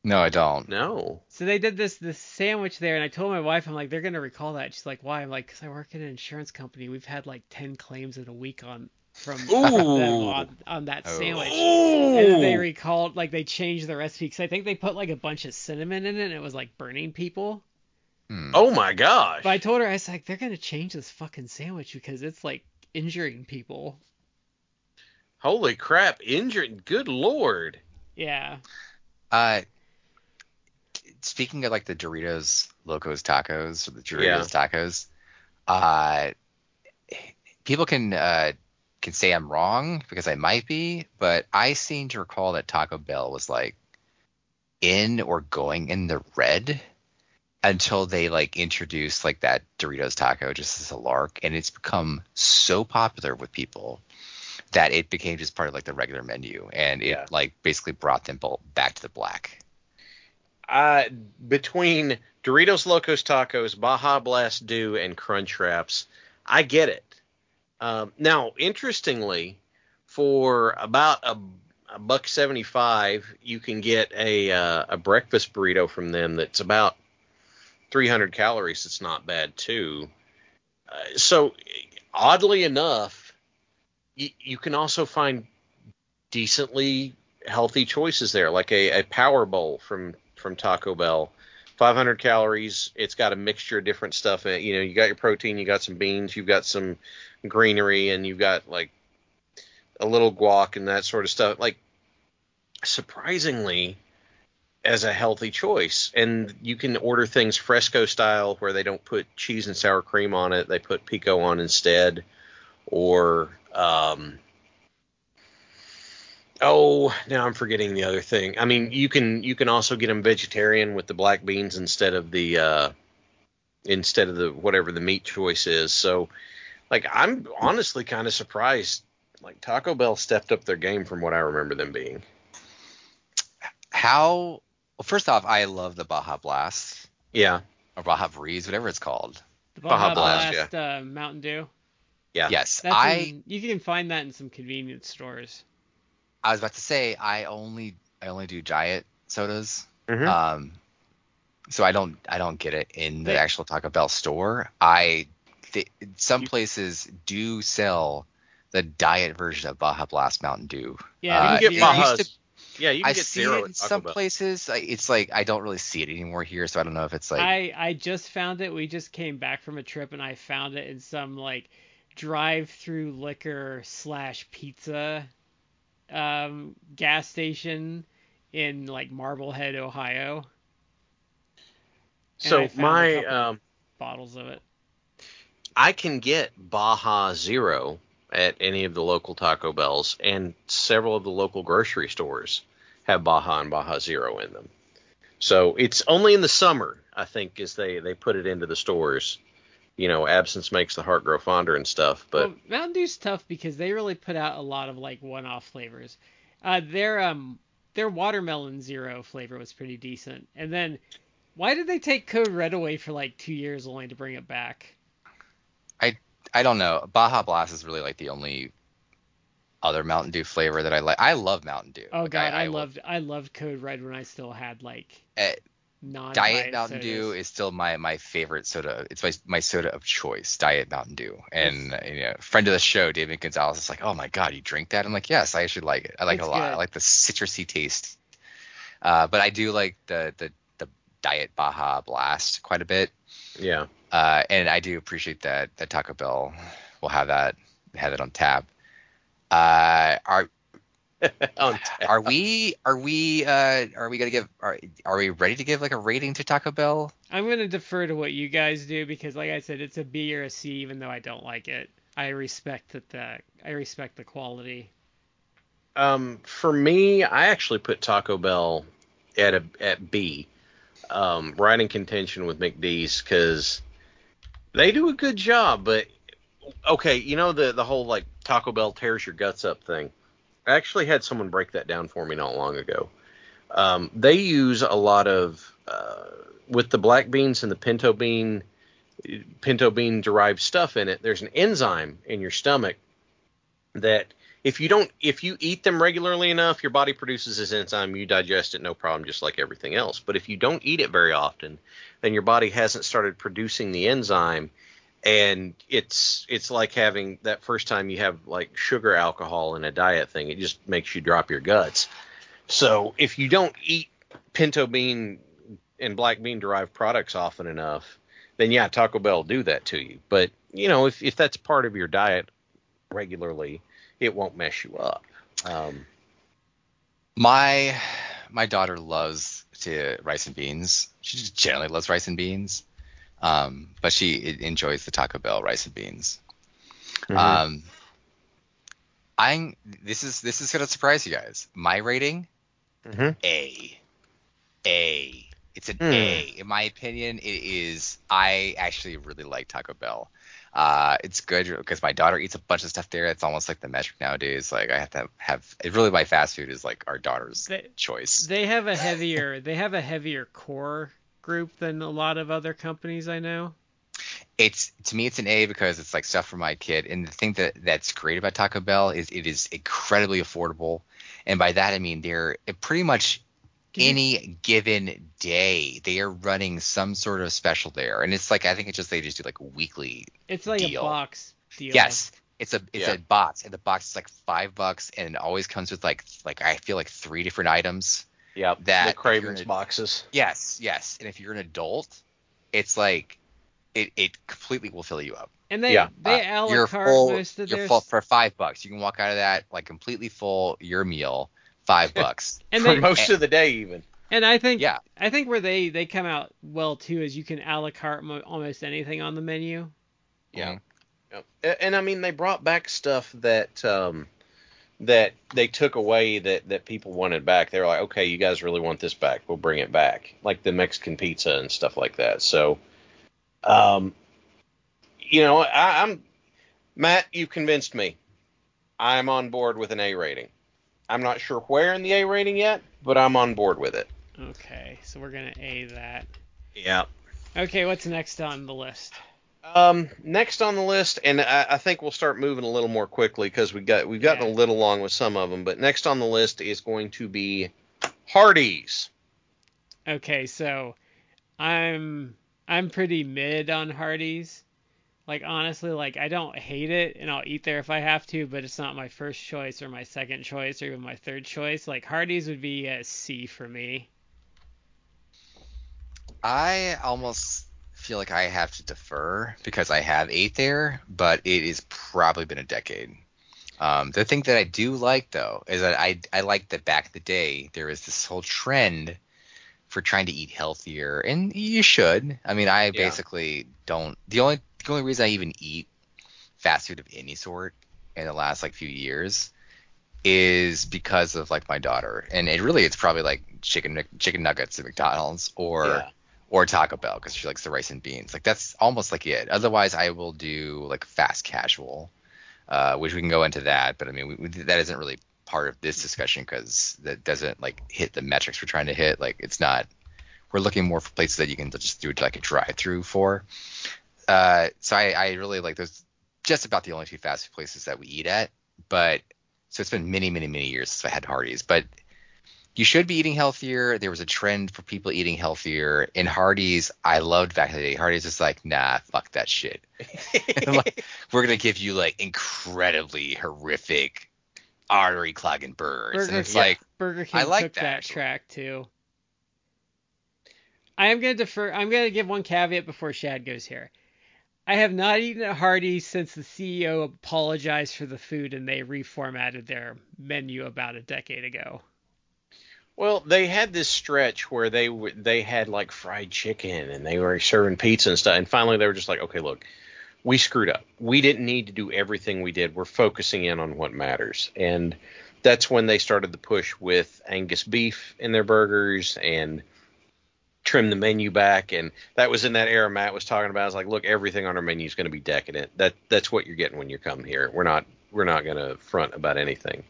No, I don't. no. So they did this this sandwich there, and I told my wife, I'm like, they're gonna recall that. She's like, why? I'm like, because I work in an insurance company. We've had like ten claims in a week on from them on, on that Oh. sandwich. Ooh. And then they recalled, like they changed the recipe because I think they put like a bunch of cinnamon in it, and it was like burning people. Hmm. oh my gosh. But I told her, I was like, they're gonna change this fucking sandwich because it's like injuring people. Holy crap! Injured. Good lord. Yeah. Uh, speaking of like the Doritos Locos Tacos or the Doritos Yeah. Tacos, uh, people can uh can say I'm wrong because I might be, but I seem to recall that Taco Bell was like in or going in the red until they like introduced like that Doritos taco just as a lark and it's become so popular with people that it became just part of like the regular menu and it Yeah. like basically brought them both back to the black. Uh, between Doritos Locos Tacos, Baja Blast Dew, and Crunch Wraps, I get it. Um, now, interestingly, for about a, a buck seventy-five, you can get a uh, a breakfast burrito from them that's about three hundred calories. It's not bad too. Uh, so, oddly enough, you, you can also find decently healthy choices there, like a, a Power Bowl from from Taco Bell. 500 calories. It's got a mixture of different stuff in it. You know, you got your protein, you got some beans, you've got some greenery, and you've got like a little guac and that sort of stuff. Like, surprisingly, as a healthy choice. And you can order things fresco style where they don't put cheese and sour cream on it; they put pico on instead, or um, oh, now I'm forgetting the other thing. I mean, you can you can also get them vegetarian with the black beans instead of the uh, instead of the whatever the meat choice is. So, like, I'm honestly kind of surprised. Like Taco Bell stepped up their game from what I remember them being. How? Well, first off, I love the Baja Blast Yeah, or Baja Breeze, whatever it's called. The Baja Baja Blast, Blast, uh, Mountain Dew. yeah. Yes, That's I in, you can find that in some convenience stores. I was about to say I only I only do diet sodas. Mhm. Um, so I don't I don't get it in the actual Taco Bell store. I th- some places do sell the diet version of Baja Blast Mountain Dew. Yeah, Uh, you can get be- it Bajas. Yeah, you can I get see zero it in some Bell. places. It's like I don't really see it anymore here, so I don't know if it's like I I just found it. We just came back from a trip and I found it in some like drive-through liquor slash pizza um, gas station in like Marblehead, Ohio. So my um, Bottles of it. I can get Baja Zero at any of the local Taco Bells, and several of the local grocery stores have Baja and Baja Zero in them. So it's only in the summer, I think, is they they put it into the stores. You know, absence makes the heart grow fonder and stuff. But well, Mountain Dew's tough because they really put out a lot of like one-off flavors. Uh, their um their watermelon zero flavor was pretty decent. And then why did they take Code Red away for like two years only to bring it back? I I don't know. Baja Blast is really like the only other Mountain Dew flavor that I like. I love Mountain Dew. Oh Like, god, I, will- loved I loved Code Red when I still had like eh, non Diet Mountain Dew is still my my favorite soda. It's my my soda of choice, Diet Mountain Dew. And you know, friend of the show, David Gonzalez, is like, "Oh my god, you drink that?" I'm like, "Yes, I actually like it. I like It's it a lot. good. I like the citrusy taste." Uh, but I do like the the the Diet Baja Blast quite a bit. yeah, Uh, and I do appreciate that that Taco Bell will have that have it on tap. Uh, are On tap. are we are we uh are we gonna give are are we ready to give like a rating to Taco Bell? I'm gonna defer to what you guys do because like I said, it's a B or a C even though I don't like it. I respect that the I respect the quality. Um, for me, I actually put Taco Bell at a at B, um, right in contention with McD's because they do a good job. But okay, you know the the whole like Taco Bell tears your guts up thing. I actually had someone break that down for me not long ago. Um, they use a lot of uh, with the black beans and the pinto bean pinto bean derived stuff in it. There's an enzyme in your stomach that if you don't if you eat them regularly enough your body produces this enzyme you digest it no problem just like everything else but if you don't eat it very often then your body hasn't started producing the enzyme and it's it's like having that first time you have like sugar alcohol in a diet thing it just makes you drop your guts so if you don't eat pinto bean and black bean derived products often enough then yeah taco bell will do that to you but you know if, if that's part of your diet regularly it won't mess you up. Um, My my daughter loves to rice and beans. She just generally loves rice and beans, um, but she enjoys the Taco Bell rice and beans. Mhm. Um, I'm this is this is gonna surprise you guys. My rating Mhm. A, A. It's an Hmm. A. In my opinion, it is. I actually really like Taco Bell. Uh, it's good because my daughter eats a bunch of stuff there. It's almost like the metric nowadays. Like I have to have. It really, my fast food is like our daughter's They- choice. They have a heavier they have a heavier core group than a lot of other companies I know. it's to me it's an A because it's like stuff for my kid. And the thing that that's great about Taco Bell is it is incredibly affordable. And by that I mean they're eh, pretty much Can you- any given day they are running some sort of special there. And it's like I think it's just they just do like weekly. It's like deal. a box deal. Yes. It's a it's Yeah. a box and the box is like five bucks and it always comes with like like I feel like three different items. Yeah, That- the if Cravings you're- boxes. Yes, yes. And if you're an adult, it's like it, it completely will fill you up. And they Yeah. they Uh, a la you're carte full, most of you're their full for five bucks. You can walk out of that like completely full. Your meal, five bucks. and for they most of the day even. And I think Yeah. I think where they they come out well too is you can a la carte mo- almost anything on the menu. Yeah. Yep. A- And I mean, they brought back stuff that um, that they took away that that people wanted back. They were like, okay, you guys really want this back? We'll bring it back, like the Mexican pizza and stuff like that. So, um, you know, I, I'm Matt. You've convinced me. I'm on board with an A rating. I'm not sure where in the A rating yet, but I'm on board with it. Okay, so we're gonna A that. Yeah. Okay, what's next on the list? Um, next on the list, and I, I think we'll start moving a little more quickly because we got we've gotten Yeah. a little long with some of them. But next on the list is going to be Hardee's. Okay, so I'm I'm pretty mid on Hardee's. Like honestly, like I don't hate it and I'll eat there if I have to, but it's not my first choice or my second choice or even my third choice. Like Hardee's would be a C for me. I almost feel like I have to defer because I have ate there, but it has probably been a decade. Um, the thing that I do like though is that I I like that back in the day there was this whole trend for trying to eat healthier, and you should. I mean, I basically don't. The only the only reason I even eat fast food of any sort in the last like few years is because of like my daughter, and it really it's probably like chicken chicken nuggets at McDonald's or Yeah. Or Taco Bell because she likes the rice and beans. Like that's almost like it. Otherwise, I will do like fast casual, uh, which we can go into that. But I mean, we, we, that isn't really part of this discussion because that doesn't like hit the metrics we're trying to hit. Like it's not. We're looking more for places that you can just do like a drive-through for. Uh, so I, I really like those. Just about the only two fast food places that we eat at. But so it's been many, many, many years since I had Hardee's. But you should be eating healthier. There was a trend for people eating healthier. In Hardee's, I loved back in the day. Hardee's is like, nah, fuck that shit. Like, we're gonna give you like incredibly horrific artery clogging burgers. Burger and it's King, like, Burger King I like took that, that, track too. I am gonna defer. I'm gonna give one caveat before Shad goes here. I have not eaten at Hardee's since the CEO apologized for the food and they reformatted their menu about a decade ago. Well, they had this stretch where they w- they had like fried chicken and they were serving pizza and stuff, and finally they were just like, okay, look, we screwed up. We didn't need to do everything we did. We're focusing in on what matters, and that's when they started the push with Angus beef in their burgers and trim the menu back, and that was in that era Matt was talking about. It's like, look, everything on our menu is going to be decadent. That that's what you're getting when you come here. We're not we're not going to front about anything.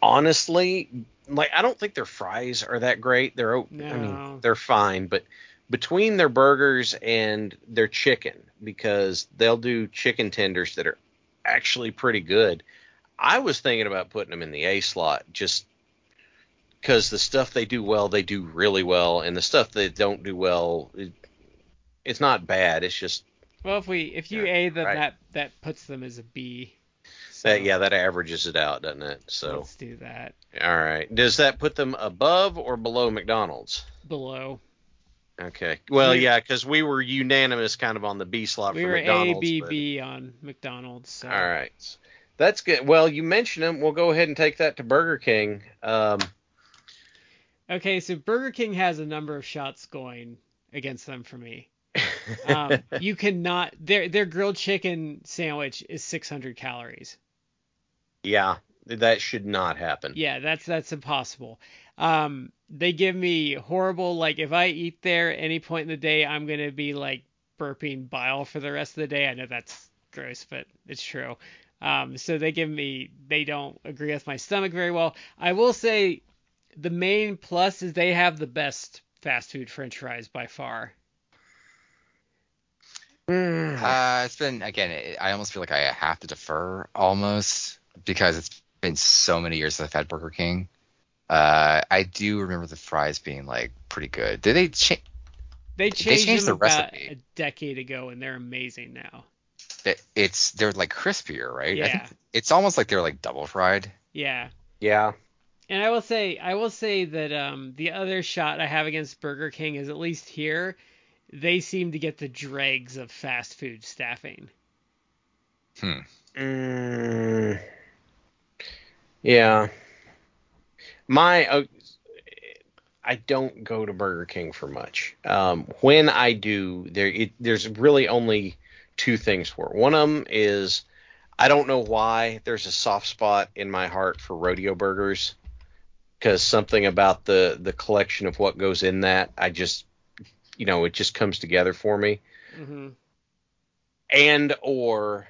Honestly, like I don't think their fries are that great. They're o- I No. mean they're fine, but between their burgers and their chicken, because they'll do chicken tenders that are actually pretty good. I was thinking about putting them in the A slot just because the stuff they do well, they do really well, and the stuff they don't do well, it, it's not bad. It's just Well, if we if you Yeah, A them, right. that that puts them as a B. So that yeah, that averages it out, doesn't it? So let's do that all right, does that put them above or below McDonald's? below. Okay. Well, We- yeah, because we were unanimous kind of on the B slot We for were A McDonald's. B but- B on McDonald's. So. All right. That's good. Well, you mentioned them. We'll go ahead and take that to Burger King. Um, Okay, so Burger King has a number of shots going against them for me. Um, you cannot their their grilled chicken sandwich is 600 calories. yeah, that should not happen. Yeah, that's that's impossible. Um, they give me horrible like if I eat there any point in the day, I'm gonna be like burping bile for the rest of the day. I know that's gross, but it's true. Um, so they give me they don't agree with my stomach very well. I will say the main plus is they have the best fast food French fries by far. Uh, it's been again. I almost feel like I have to defer almost because it's been so many years since I've had Burger King. Uh, I do remember the fries being like pretty good. Did they change? They changed, changed them the about recipe. a decade ago, and they're amazing now. It's they're like crispier, right? I Yeah. think it's almost like they're like double fried. Yeah. Yeah. And I will say, I will say that um, the other shot I have against Burger King is at least here, they seem to get the dregs of fast food staffing. Hmm. Mm, yeah. My uh, I don't go to Burger King for much. Um, when I do, there it, there's really only two things for it. One of them is I don't know why there's a soft spot in my heart for rodeo burgers because something about the the collection of what goes in that I just you know it just comes together for me hmm and or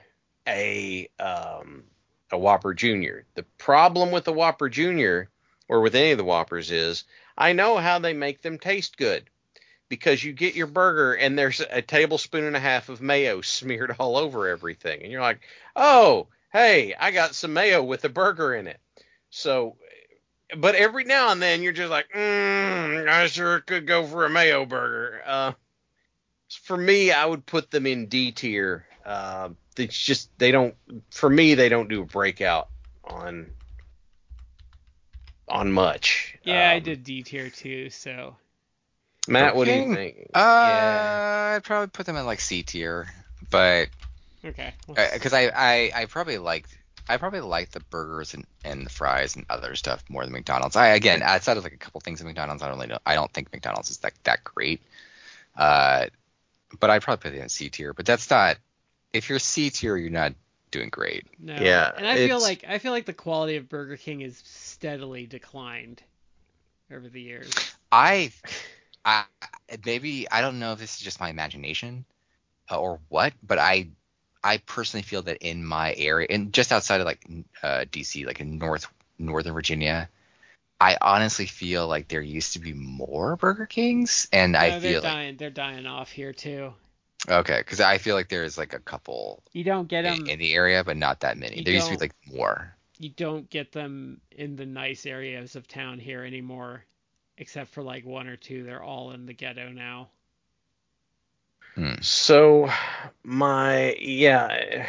a um, a Whopper Junior. The problem with the Whopper Junior or with any of the Whoppers is I know how they make them taste good because you get your burger and there's a tablespoon and a half of mayo smeared all over everything and you're like, "Oh, hey, I got some mayo with a burger in it." So but every now and then you're just like, mm, I sure could go for a mayo burger. Uh, for me, I would put them in D tier. Uh, it's just they don't. For me, they don't do a breakout on on much. Yeah, I Um, did D tier too. So Matt, what do you think? Uh, yeah. I'd probably put them in like C tier, but okay. because I, I I probably like I probably like the burgers and, and the fries and other stuff more than McDonald's. I again outside of like a couple things at McDonald's, I don't really know. I don't think McDonald's is that that great. Uh, but I'd probably put it in C tier. But that's not if you're C tier, you're not doing great. No. Yeah, and I feel it's- like I feel like the quality of Burger King has steadily declined over the years. I, I maybe I don't know if this is just my imagination uh, or what, but I I personally feel that in my area and just outside of like uh, DC, like in North Northern Virginia, I honestly feel like there used to be more Burger Kings, and I No, they're feel like dying. They're dying off here too. Okay, because I feel like there's like a couple You don't get them. in the area, but not that many. There used to be like more. you don't get them in the nice areas of town here anymore, except for like one or two. They're all in the ghetto now. Hmm. So my yeah.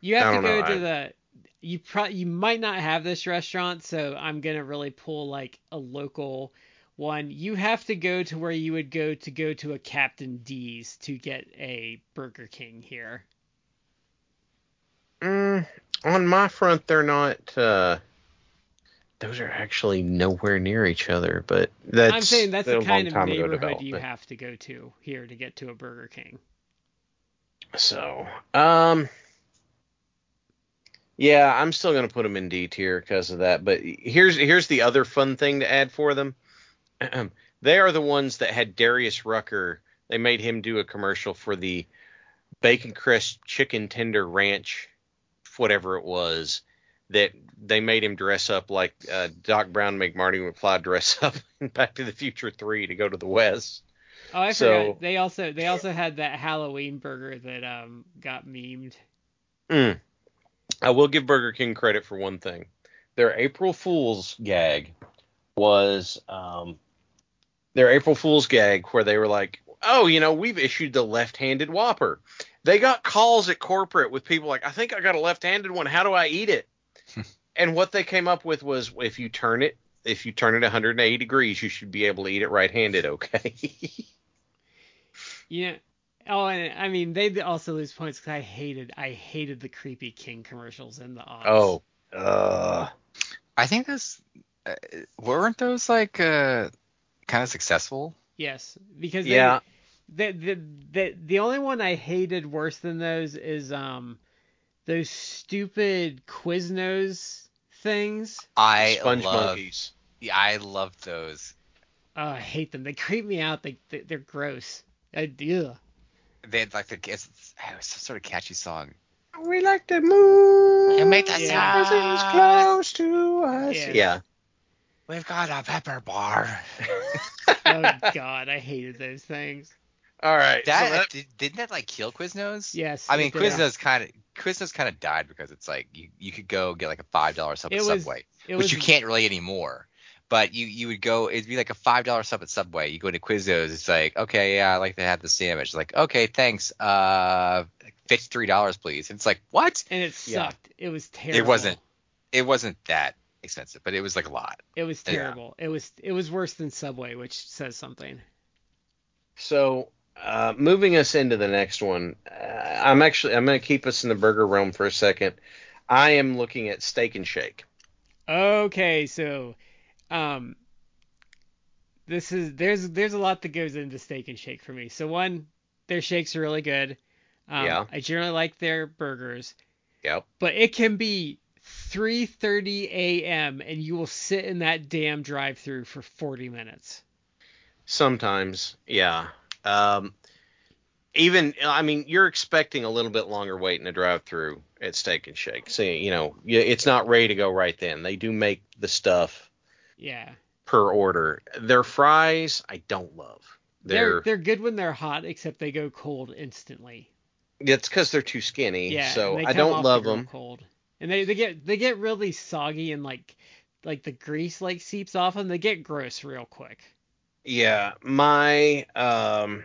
You have to don't go know, to I- the. You pro you might not have this restaurant, so I'm gonna really pull like a local one. You have to go to where you would go to go to a Captain D's to get a Burger King here. Mm, on my front, they're not. Uh, those are actually nowhere near each other, but that's. I'm saying that's the kind of neighborhood you have to go to here to get to a Burger King. So, um, yeah, I'm still gonna put them in D tier because of that. But here's here's the other fun thing to add for them. they are the ones that had Darius Rucker. They made him do a commercial for the Bacon Crest Chicken Tender Ranch, whatever it was. That they made him dress up like uh, Doc Brown and McMarty McFly dress up in Back to the Future Three to go to the West. Oh, I So- forgot. They also they also had that Halloween burger that um got memed. Mm. I will give Burger King credit for one thing. Their April Fool's gag was um, their April Fool's gag where they were like, "Oh, you know, we've issued the left-handed Whopper." They got calls at corporate with people like, "I think I got a left-handed one. How do I eat it?" and what they came up with was, if you turn it, if you turn it 180 degrees, you should be able to eat it right-handed. Okay. Yeah. Oh, and I mean they also lose points because I hated I hated the creepy King commercials in the odds. oh. Uh. I think that's uh, weren't those like uh kind of successful? yes, because they, Yeah. the, the the the only one I hated worse than those is um those stupid Quiznos things. I Sponge love, monkeys. Yeah, I love those. Oh, I hate them. They creep me out. They, they they're gross. I, ugh. They had like the it's, it was some sort of catchy song. We like to move. You make that Yeah. sound. close to us. Yeah. Yeah. We've got a pepper bar. Oh God, I hated those things. All right. so That, that- did, didn't that like kill Quiznos? Yes. I mean. Quiznos kind of Quiznos kind of died because it's like you, you could go get like a five dollar sub at was- Subway, which was you can't really anymore. But you you would go it'd be like a five dollar sub at Subway. You go to Quiznos, it's like okay, yeah, I like to have the sandwich. It's like okay, thanks. Uh, fifty three dollars, please. And it's like what? and it Yeah. sucked. It was terrible. It wasn't. It wasn't that expensive, but it was like a lot. It was Yeah. terrible. It was it was worse than Subway, which says something. so uh, moving us into the next one, uh, I'm actually I'm going to keep us in the burger realm for a second. I am looking at Steak and Shake. Okay, so um this is there's there's a lot that goes into Steak and Shake for me. So one, their shakes are really good. Um, Yeah. I generally like their burgers, Yep. but it can be 3:30 a.m. and you will sit in that damn drive-through for 40 minutes. Sometimes, yeah. Um, even I mean, you're expecting a little bit longer wait in a drive-through at Steak and Shake. So you know, it's not ready to go right then. They do make the stuff Yeah. per order. Their fries, I don't love. They're They're, they're good when they're hot, except they go cold instantly. it's because they're too skinny. Yeah. so I don't love them. Cold, and they they get they get really soggy and like like the grease like seeps off them. They get gross real quick. Yeah, my um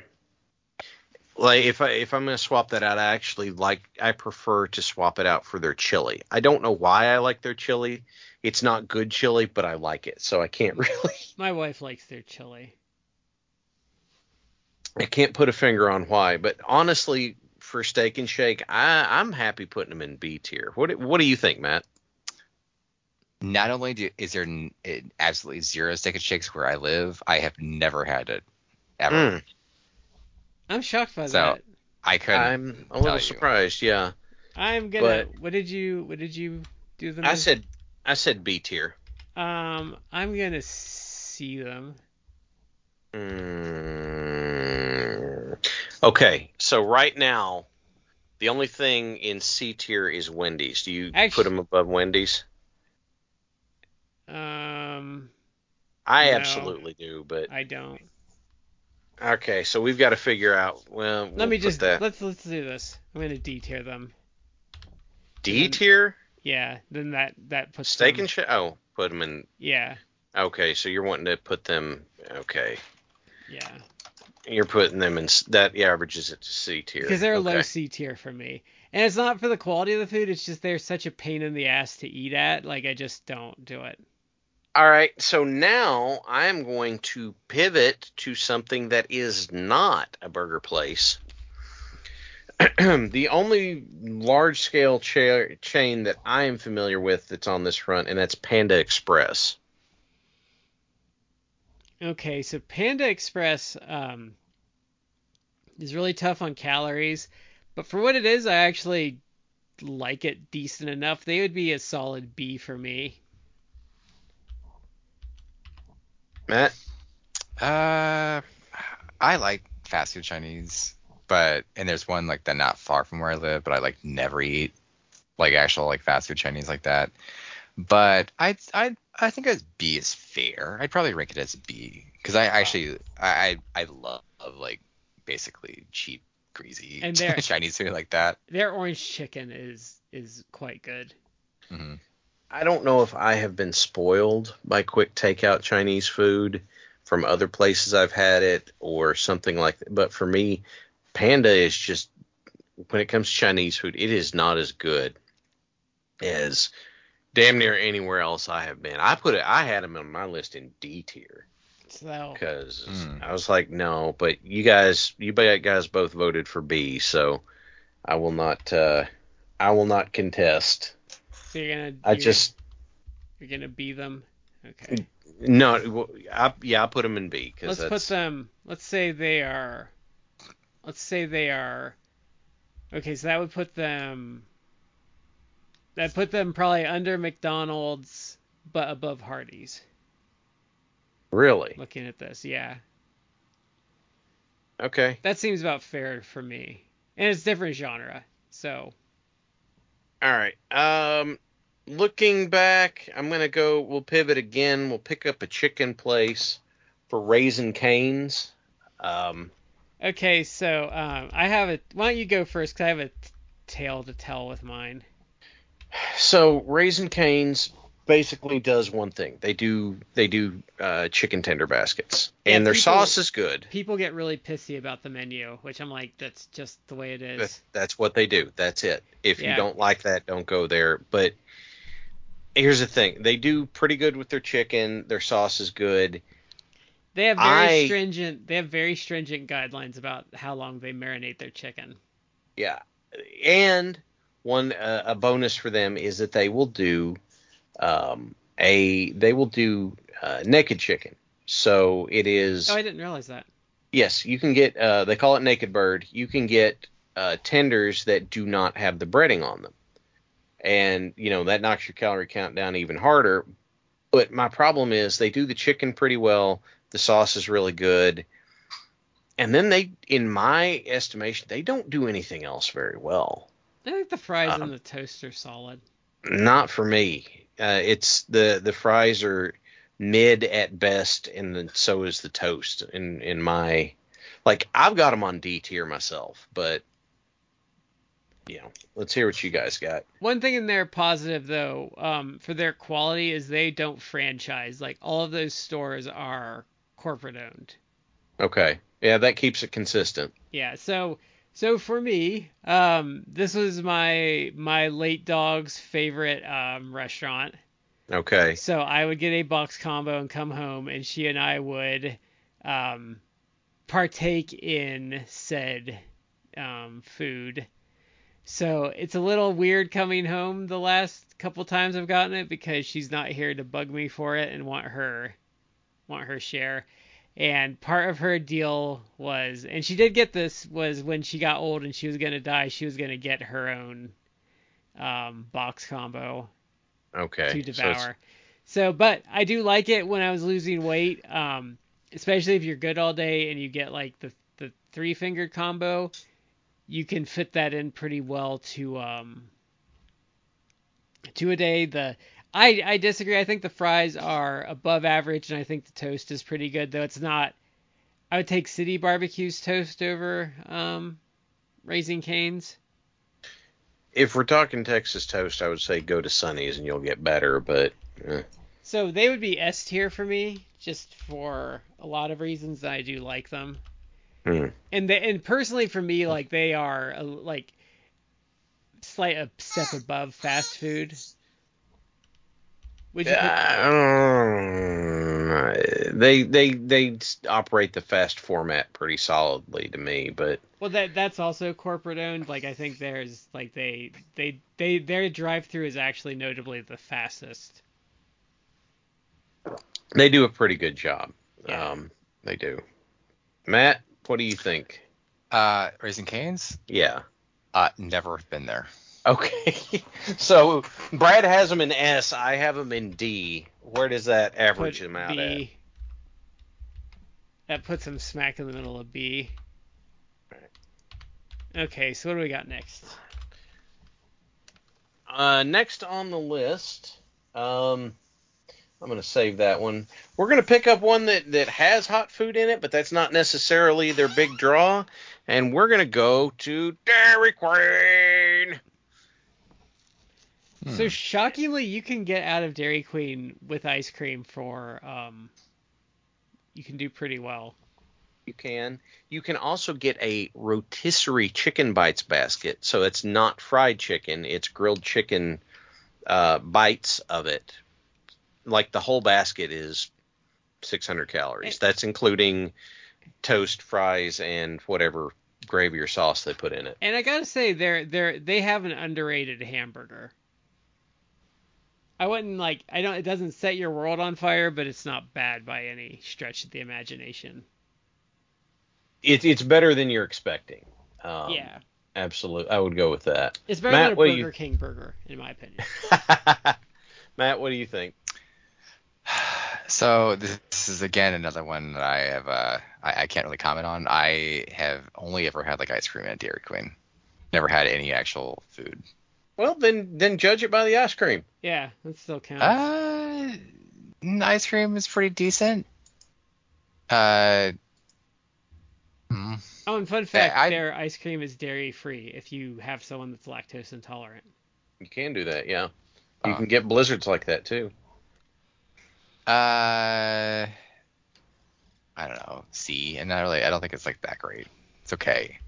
like if I if I'm gonna swap that out, I actually like I prefer to swap it out for their chili. I don't know why I like their chili. It's not good chili, but I like it, so I can't really My wife likes their chili. I can't put a finger on why. But honestly, for Steak and Shake, I I'm happy putting them in B tier. What do- what do you think, Matt? Not only do, is there n- it, absolutely zero steak and shakes where I live, I have never had it ever. Mm, I'm shocked by So, that. I couldn't. I'm a tell little you. surprised. Yeah, I'm gonna. but- what did you What did you do them? I as? said I said B tier. Um, I'm gonna see them. Mm, okay, so right now, the only thing in C tier is Wendy's. Do you put them above Wendy's? Um, I No. absolutely do, but I don't. okay, so we've got to figure out. Well, Let we'll me just that let's let's do this. I'm gonna D tier them. D tier. Yeah, then that that puts Steak them, and shit. Oh, put them in. Yeah, Okay, so you're wanting to put them. Okay, yeah, you're putting them in. That averages it to C tier. because they're okay. low C tier for me. And it's not for the quality of the food. It's just they're such a pain in the ass to eat at. Like I just don't do it. All right, so now I'm going to pivot to something that is not a burger place. the only large scale cha- chain that I am familiar with that's on this front, and that's Panda Express. Okay, so Panda Express um, is really tough on calories, but for what it is, I actually like it decent enough. They would be a solid B for me. Matt? Uh, I like fast food Chinese, but and there's one like that not far from where I live, but I like never eat like actual like fast food Chinese like that. But I I I think as B is fair. I'd probably rank it as B because I actually I I I love like basically cheap greasy And they're- Chinese food like that. Their orange chicken is is quite good. hmm I don't know if I have been spoiled by quick takeout Chinese food from other places I've had it or something like that. But for me, Panda is just when it comes to Chinese food, it is not as good as damn near anywhere else I have been. I put it, I had them on my list in D tier So because Mm. I was like, no, but you guys, you guys both voted for B, so I will not, uh, I will not contest. so you're gonna I you're, just you're gonna be them. Okay. No, well, I, yeah, I put them in B because Let's that's put them. Let's say they are. Let's say they are. Okay, so that would put them. That put them probably under McDonald's, but above Hardee's. really Looking at this, yeah, okay. that seems about fair for me. And it's different genre, so All right. Um, looking back, I'm gonna go. We'll pivot again. We'll pick up a chicken place for Raising Cane's. Um, okay. So um, I have a. Why don't you go first? Cause I have a t- tale to tell with mine. So Raising Cane's basically does one thing. They do they do uh, chicken tender baskets, Yeah, and their people- sauce is good. People get really pissy about the menu, which I'm like, that's just the way it is. That's, that's what they do. That's it. If Yeah. you don't like that, don't go there. But here's the thing: they do pretty good with their chicken. Their sauce is good. They have very I- stringent. They have very stringent guidelines about how long they marinate their chicken. Yeah, and one uh, a bonus for them is that they will do um, a they will do uh, naked chicken So it is. Oh, I didn't realize that. Yes, you can get. Uh, they call it naked bird. You can get uh, tenders that do not have the breading on them, and you know that knocks your calorie count down even harder. But my problem is they do the chicken pretty well. The sauce is really good, and then they, in my estimation, they don't do anything else very well. I think the fries Um, and the toast are solid. Not for me. Uh, it's the the fries are mid at best, and then so is the toast. In in my like, I've got them on D tier myself, but you know, let's hear what you guys got. One thing in there positive though, um, for their quality is they don't franchise. Like all of those stores are corporate owned. Okay, yeah, that keeps it consistent. Yeah, so so for me, um, this was my my late dog's favorite um, restaurant. Okay, So I would get a box combo and come home, and she and I would um, partake in said um, food. So it's a little weird coming home the last couple times I've gotten it because she's not here to bug me for it and want her want her share. And part of her deal was, and she did get this, was when she got old and she was gonna die, she was gonna get her own um, box combo okay. to So devour. So, but I do like it when I was losing weight, um, especially if you're good all day and you get like the the three fingered combo. You can fit that in pretty well to um to a day. The I I disagree. I think the fries are above average, and I think the toast is pretty good. Though it's not. I would take City Barbecue's toast over um, Raising Cane's. if we're talking Texas toast, I would say go to Sunny's and you'll get better. But eh. So they would be S tier for me, just for a lot of reasons. That I do like them, Hmm. and they, and personally for me, like they are a, like slight a step above fast food. Would you? put- Uh, they they they operate the fast format pretty solidly to me, but well, that that's also corporate owned. Like I think there's like they they they their drive through is actually notably the fastest. they do a pretty good job. Yeah. Um, they do. Matt, what do you think? Uh, Raising Canes? Yeah. Uh, never been there. Okay. so Brad has them in S. I have them in D. Where does that average Put them out at? That puts them smack in the middle of B. Okay, so what do we got next? Uh, next on the list, um, I'm going to save that one. We're going to pick up one that, that has hot food in it, but that's not necessarily their big draw. And we're going to go to Dairy Queen. So shockingly, you can get out of Dairy Queen with ice cream for um. You can do pretty well. You can. You can also get a rotisserie chicken bites basket. So it's not fried chicken, it's grilled chicken uh, bites of it. Like the whole basket is 600 calories. That's including toast, fries, and whatever gravy or sauce they put in it. And I gotta say, they're they're they have an underrated hamburger. I wouldn't like. I don't. It doesn't set your world on fire, but it's not bad by any stretch of the imagination. It, it's better than you're expecting. Um, yeah, Absolutely. I would go with that. it's better Matt, than a what Burger you- King burger, in my opinion. Matt, what do you think? So this is again another one that I have uh I, I can't really comment on. I have only ever had like ice cream at Dairy Queen. Never had any actual food. Well, then then judge it by the ice cream. Yeah, that still counts. Uh, ice cream is pretty decent. Uh, mm, oh, and fun fact, I- their ice cream is dairy free if you have someone that's lactose intolerant. You can do that, yeah. You Uh. can get blizzards like that too. uh, I don't know. C, and not really. I don't think it's like that great. It's okay.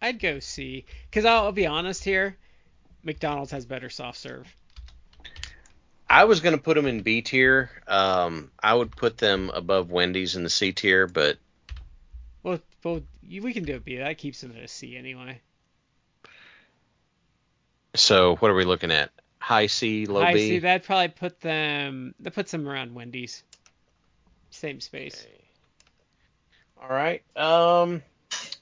I'd go C, because I'll, I'll be honest here, McDonald's has better soft serve. I was going to put them in B tier. Um, I would put them above Wendy's in the C tier, but Well, well, you- we can do a B. That keeps them at a C anyway. so what are we looking at? High C, low I B. see. That'd probably put them. That puts them around Wendy's. same space. All right. Um,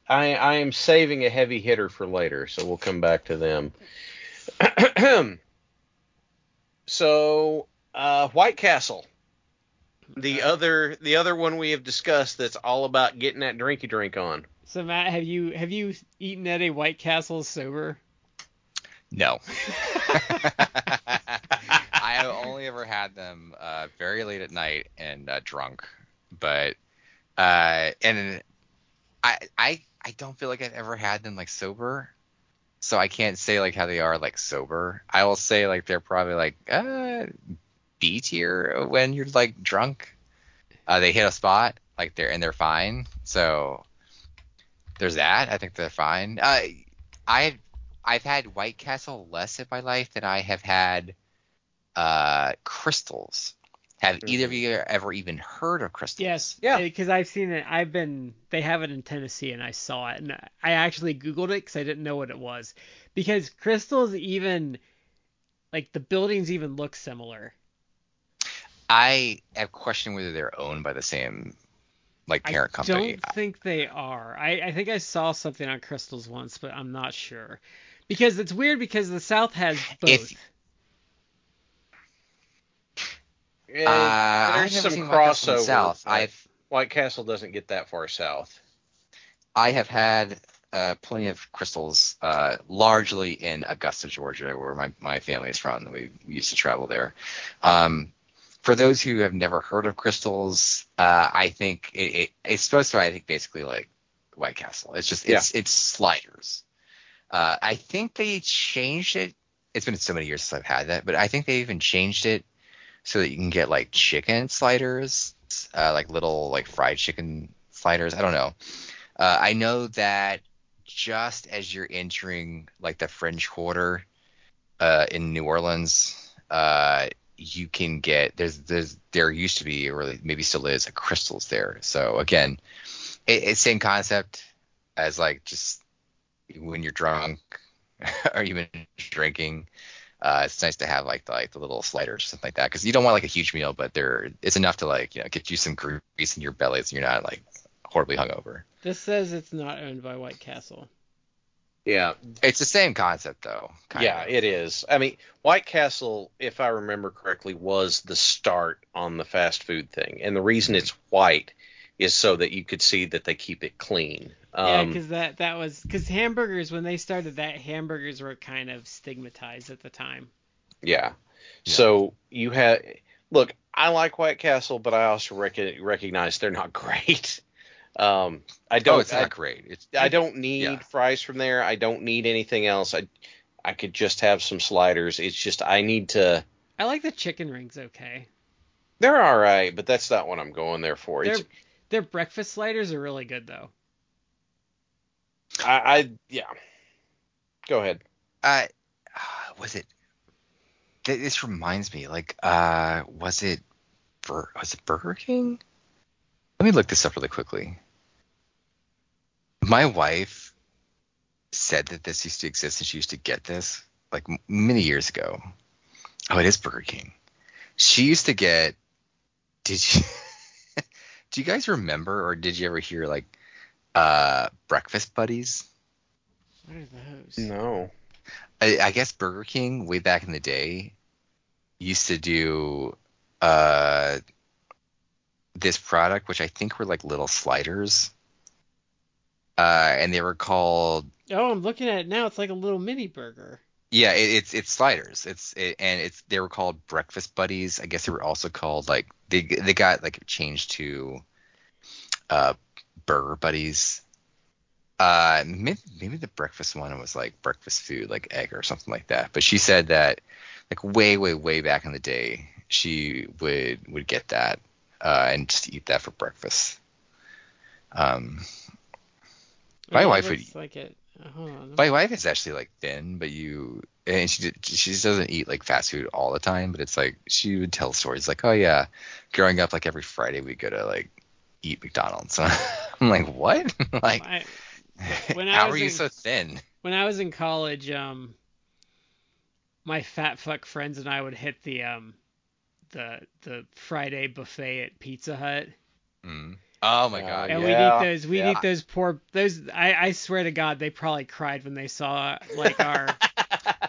I I am saving a heavy hitter for later, so we'll come back to them. so, uh, White Castle, the other the other one we have discussed that's all about getting that drinky drink on. So Matt, have you have you eaten at a White Castle sober? No. I have only ever had them uh, very late at night and uh, drunk, but uh, and I I I don't feel like I've ever had them like sober, so I can't say like how they are like sober. I will say like they're probably like uh, B tier when you're like drunk. Uh, they hit a spot like they're and they're fine. So there's that. I think they're fine. Uh, I I've had White Castle less in my life than I have had uh, Krystal's. Have Mm-hmm. either of you ever even heard of Krystal's? Yes. Yeah. Because I've seen it. I've been. They have it in Tennessee, and I saw it, and I actually Googled it because I didn't know what it was. Because Krystal's even, like the buildings even look similar. I have questioned whether they're owned by the same like parent I company. I don't think they are. I, I think I saw something on Krystal's once, but I'm not sure. Because it's weird because the South has both. If- Uh, there's some seen White Castle in the crossover. South. I've White Castle doesn't get that far south. I have had uh, plenty of Krystal's, uh, largely in Augusta, Georgia, where my, my family is from. We used to travel there. Um, for those who have never heard of Krystal's, uh, I think it, it, it's supposed to, I think, basically like White Castle. It's just it's it's sliders. Uh, I think they changed it. It's been so many years since I've had that, but I think they even changed it so that you can get like chicken sliders, uh, like little like fried chicken sliders. I don't know. Uh, I know that just as you're entering like the French Quarter uh, in New Orleans, uh, you can get there's there's there used to be or maybe still is a Krystal's there. So again, it, it's same concept as like just when you're drunk or even drinking. Uh, it's nice to have like the, like the little sliders or something like that because you don't want like a huge meal, but there it's enough to like you know get you some grease in your belly so you're not like horribly hungover. This says it's not owned by White Castle. Yeah, It's the same concept though. kind yeah, of. it is. I mean, White Castle, if I remember correctly, was the start on the fast food thing, and the reason it's white is so that you could see that they keep it clean. Yeah, Um, because that that was because hamburgers when they started that hamburgers were kind of stigmatized at the time. Yeah. Yeah. So you have look. I like White Castle, but I also rec- recognize they're not great. Um, I don't. Oh, it's I, not great. It's I don't need yeah. fries from there. I don't need anything else. I I could just have some sliders. It's just I need to. I like the chicken rings. Okay, They're all right, but that's not what I'm going there for. their It's their breakfast sliders are really good though. I, I yeah. Go ahead. uh, was it? th- This reminds me. Like, uh, was it? Was it Burger King? Let me look this up really quickly. My wife said that this used to exist and she used to get this like many years ago. Oh, it is Burger King. She used to get. Did you? do you guys remember, or did you ever hear like uh breakfast buddies? What are those? No. I, I guess Burger King way back in the day used to do uh this product which I think were like little sliders. Uh and they were called Oh, I'm looking at it now. It's like a little mini burger. yeah, it, it's it's sliders. It's it, and it's they were called breakfast buddies. I guess they were also called like they they got like changed to uh burger buddies. Uh maybe, maybe the breakfast one was like breakfast food like egg or something like that. But she said that like way way way back in the day she would would get that uh and just eat that for breakfast. Um My it wife would- like it. on. my wife is actually like thin, but you and she she just doesn't eat like fast food all the time. But it's like she would tell stories like, oh yeah, growing up like every Friday we go to like eat McDonald's. I'm like, what? like, I- when I how are you so thin? when I was in college, um, my fat fuck friends and I would hit the um, the the Friday buffet at Pizza Hut, Mm. Oh my god. And yeah. we need those. We yeah. need those poor. Those. I, I swear to God, they probably cried when they saw like our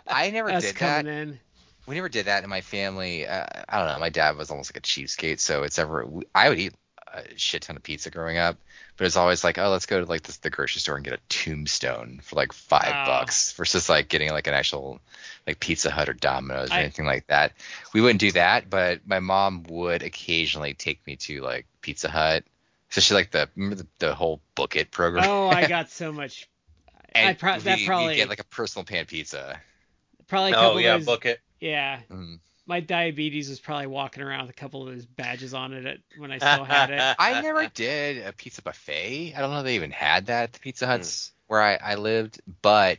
I never did that. in. we never did that in my family. Uh, I don't know. My dad was almost like a cheapskate, so it's ever. I would eat a shit ton of pizza growing up, but it's always like, oh, let's go to like the, the grocery store and get a tombstone for like five Oh. bucks versus like getting like an actual like Pizza Hut or Domino's or I- anything like that. We wouldn't do that, but my mom would occasionally take me to like Pizza Hut, So especially like the remember the, the whole book it program. Oh, I got so much. I and pro- that probably get like a personal pan pizza. probably a couple Oh yeah, of those, book it. Yeah, Mm. My diabetes was probably walking around with a couple of those badges on it at, when I still had it. I never did a pizza buffet. I don't know if they even had that at the Pizza Huts where I, I lived, but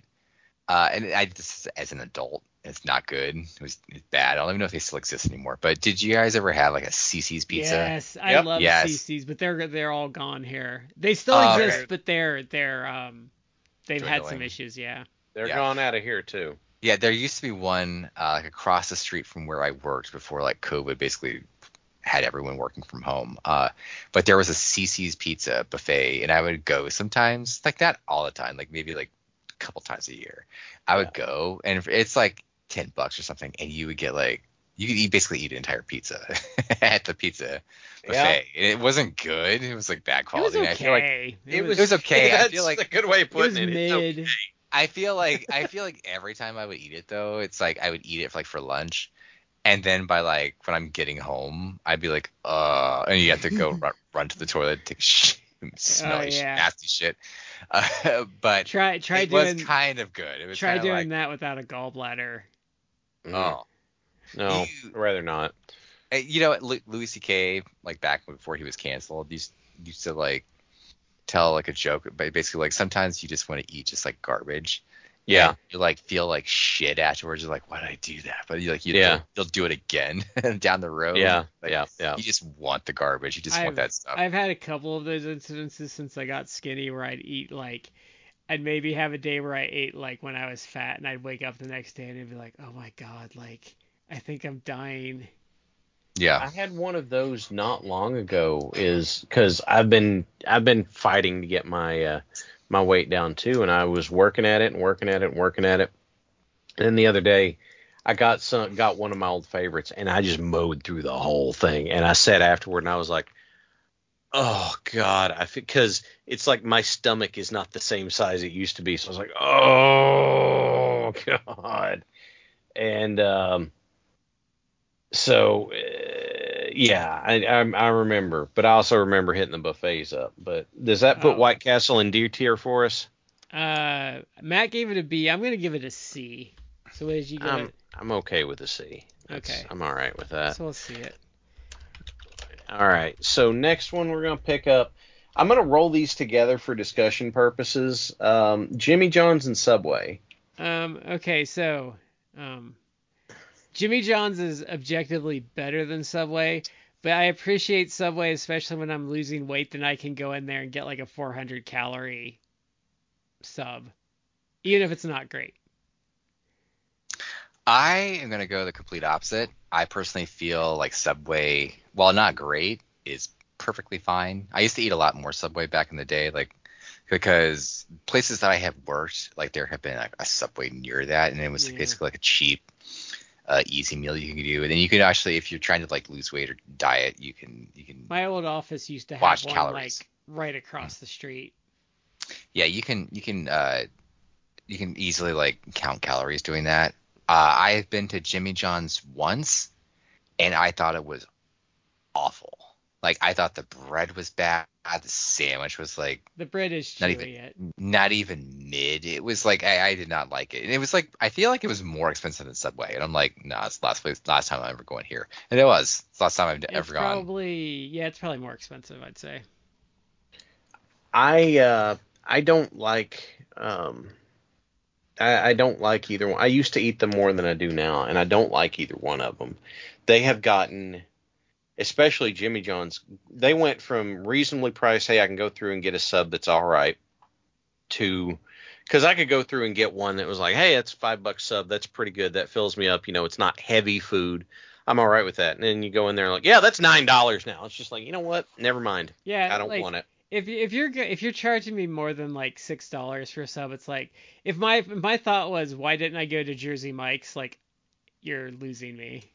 uh, and I just as an adult, it's not good. It was it's bad. I don't even know if they still exist anymore. But did you guys ever have like a CiCi's pizza? Yes, I Yep. love Yes. CiCi's, but they're they're all gone here. They still Oh, exist, okay. but they're they're um they've had some issues. Yeah. They're Yeah. gone out of here too. Yeah, there used to be one uh, like across the street from where I worked before like COVID basically had everyone working from home. Uh, but there was a CiCi's pizza buffet, and I would go sometimes, like not all the time, like maybe like a couple times a year. I would go, and it's like ten bucks or something, and you would get like you could eat, basically eat an entire pizza at the pizza buffet. And it wasn't good; it was like bad quality. It was. I feel like okay. It was, It was okay. I That's feel like- a good way of it putting it. It's okay. mid. I feel like I feel like every time I would eat it though, it's like I would eat it for like for lunch, and then by like when I'm getting home, I'd be like, uh, and you have to go run, run to the toilet, take a shit, smelly, Oh, yeah. nasty shit. Uh, but Try try it doing was kind of good. It was try doing like, that without a gallbladder. Mm. Oh, No, You- rather not. You know, what, Lu- Louis C.K. like back before he was canceled, used used to like tell like a joke, but basically like sometimes you just want to eat just like garbage. Yeah. you like feel like shit afterwards. You're like, why did I do that? But you like you Yeah. you'll, you'll do it again down the road. Yeah, Like, yeah, yeah. You just want the garbage. You just want that stuff. I've had a couple of those incidences since I got skinny where I'd eat like I'd maybe have a day where I ate like when I was fat and I'd wake up the next day and I'd be like, "Oh my god, like I think I'm dying." Yeah. I had one of those not long ago. Is because I've been I've been fighting to get my uh, my weight down too, and I was working at it and working at it and working at it. And then the other day, I got some got one of my old favorites, and I just mowed through the whole thing. And I said afterward, and I was like, "Oh God!" I because it's like my stomach is not the same size it used to be. So I was like, "Oh God!" And um, so uh, yeah, I, I I remember, but I also remember hitting the buffets up. But does that put Oh. White Castle in D tier for us? Uh Matt gave it a B. I'm going to give it a C. So what did you give I'm it? I'm okay with a C. That's- Okay. I'm all right with that. So we'll see it. All right. So next one we're gonna pick up. I'm gonna roll these together for discussion purposes. Um, Jimmy John's and Subway. Um, okay, so um, Jimmy John's is objectively better than Subway, but I appreciate Subway, especially when I'm losing weight, then I can go in there and get like a 400 calorie sub, even if it's not great. I am gonna go the complete opposite. I personally feel like Subway, while not great, is perfectly fine. I used to eat a lot more Subway back in the day, like because places that I have worked, like there have been like a Subway near that, and it was Yeah. basically like a cheap, uh, easy meal you can do. And then you can actually, if you're trying to like lose weight or diet, you can you can My old office used to have Watch one calories. like right across the street. yeah you can you can uh you can easily like count calories doing that uh i've been to jimmy john's once and i thought it was awful like i thought the bread was bad the sandwich was like The bread is Not even- It. not even mid it was like i, I did not like it and it was like i feel like it was more expensive than subway and i'm like no nah, it's the last place last time i'm ever going here and it was it's the last time i've It's ever gone probably yeah, it's probably more expensive, I'd say. I uh I don't like um I, I don't like either one. I used to eat them more than I do now, and I don't like either one of them. They have gotten, especially Jimmy John's, they went from reasonably priced, hey, I can go through and get a sub that's all right, to because I could go through and get one that was like, hey, it's five bucks sub, that's pretty good, that fills me up. You know, it's not heavy food. I'm all right with that. And then you go in there like, yeah, that's nine dollars now. It's just like, you know what? Never mind. Yeah, I don't like, want it. If if you're if you're charging me more than like six dollars for a sub, it's like if my if my thought was why didn't I go to Jersey Mike's? Like you're losing me.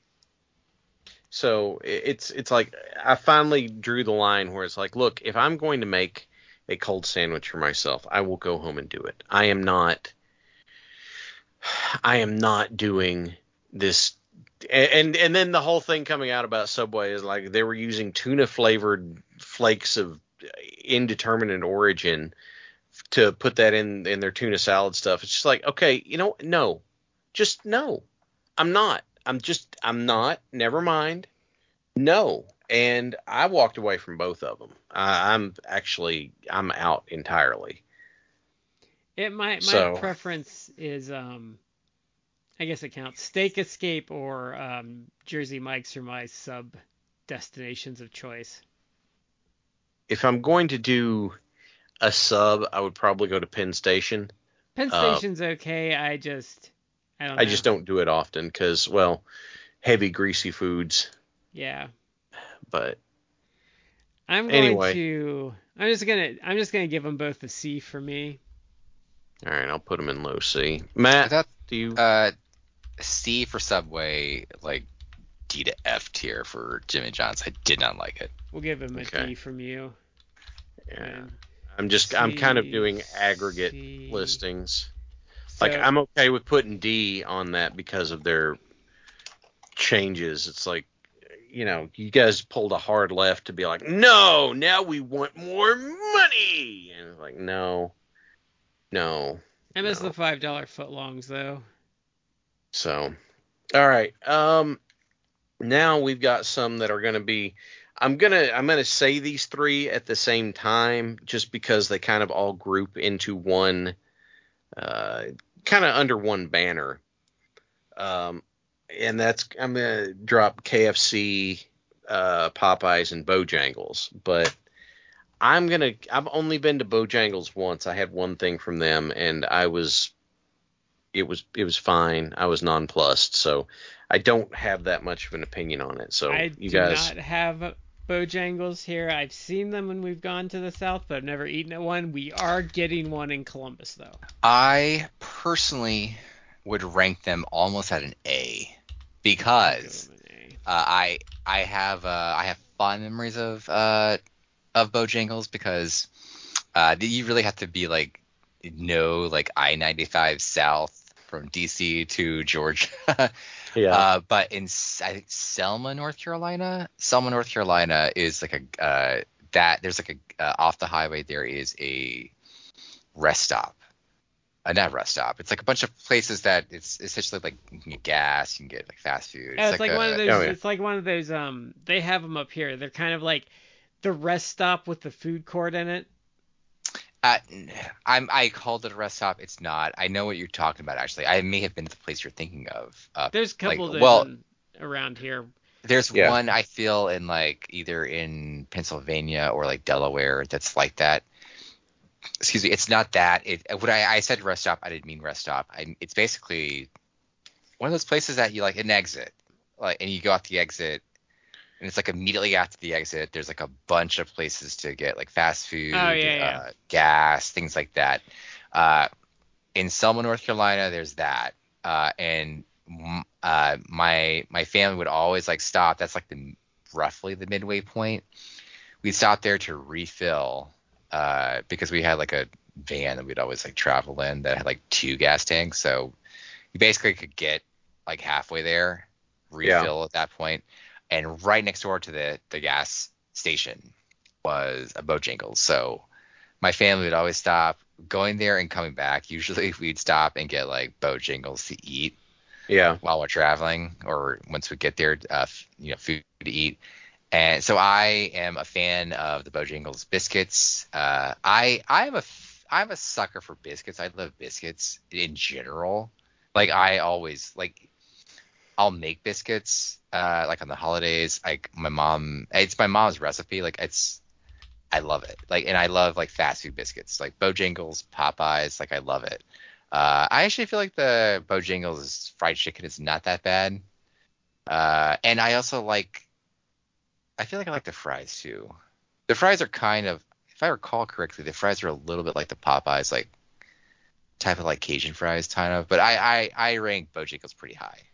So it's it's like I finally drew the line where it's like, look, if I'm going to make a cold sandwich for myself, I will go home and do it. I am not I am not doing this and and then the whole thing coming out about Subway is like they were using tuna flavored flakes of indeterminate origin to put that in in their tuna salad stuff. It's just like, okay, you know, no. Just no. I'm not. I'm just I'm not. Never mind. No. And I walked away from both of them. I, I'm actually I'm out entirely. It my my So- preference is um I guess it counts. Steak Escape or um Jersey Mike's are my sub destinations of choice. If I'm going to do a sub, I would probably go to Penn Station. Penn Uh, Station's okay. I just I don't I just don't do it often because, well, heavy greasy foods. Yeah. But I'm going Anyway. to I'm just gonna I'm just gonna give them both a C for me. all right, I'll put them in low C. Matt, thought do you? uh, C for Subway, like D to F tier for Jimmy John's. I did not like it. We'll give him a D Okay. from you. yeah, And I'm just I'm kind of doing aggregate C. listings. Like I'm okay with putting D on that because of their changes. It's like you know, you guys pulled a hard left to be like, no, now we want more money. And it's like, no, no. I miss No. the five dollar footlongs though. So, all right. Um, now we've got some that are going to be. I'm gonna I'm gonna say these three at the same time, just because they kind of all group into one, uh, kind of under one banner. Um, and that's I'm gonna drop KFC, uh, Popeyes, and Bojangles, but. I'm gonna. I've only been to Bojangles once. I had one thing from them, and I was it was it was fine. I was nonplussed, so I don't have that much of an opinion on it. So I you do guys, not have Bojangles here. I've seen them when we've gone to the south, but I've never eaten at one. We are getting one in Columbus though. I personally would rank them almost at an A because give 'em an uh, I I have uh, I have fond memories of uh, of Bojangles because uh, you really have to be like know like I ninety five south from DC to Georgia. yeah, Uh, but in S- I think Selma, North Carolina, Selma, North Carolina is like a uh, that there's like a uh, off the highway there is a rest stop. Uh, not rest stop. It's like a bunch of places that it's essentially like you can get gas, you can get like fast food. Yeah, it's like, one a- of those. oh, yeah. It's like one of those. Um, they have them up here. They're kind of like the rest stop with the food court in it. Uh, I'm I called it a rest stop. It's not. I know what you're talking about. Actually, I may have been to the place you're thinking of. Uh, There's a couple Like, of well- around here. There's Yeah. one I feel in like either in Pennsylvania or like Delaware that's like that. Excuse me, it's not that. It what I, I said rest stop, I didn't mean rest stop. I, it's basically one of those places that you like an exit, like and you go out the exit, and it's like immediately after the exit, there's like a bunch of places to get like fast food, Oh, yeah, yeah. Uh, gas, things like that. Uh, in Selma, North Carolina, there's that, uh, and uh, my my family would always like stop. That's like the roughly the midway point. We'd stop there to refill uh, because we had like a van that we'd always like travel in that had like two gas tanks. So you basically could get like halfway there, refill at that point, and right next door to the the gas station was a Bojangles. So my family would always stop going there and coming back. Usually we'd stop and get like Bojangles to eat yeah, while we're traveling or once we get there, uh, you know, food to eat. And so I am a fan of the Bojangles biscuits. Uh, I I'm a f- I'm a sucker for biscuits. I love biscuits in general. Like I always like I'll make biscuits uh, like on the holidays. Like my mom, it's my mom's recipe. Like it's I love it. Like and I love like fast food biscuits, like Bojangles, Popeyes. Like I love it. Uh, I actually feel like the Bojangles fried chicken is not that bad. Uh, and I also like. I feel like I like the fries too. The fries are kind of, if I recall correctly, the fries are a little bit like the Popeyes, like type of like Cajun fries, kind of. But I I, I rank Bojangles pretty high.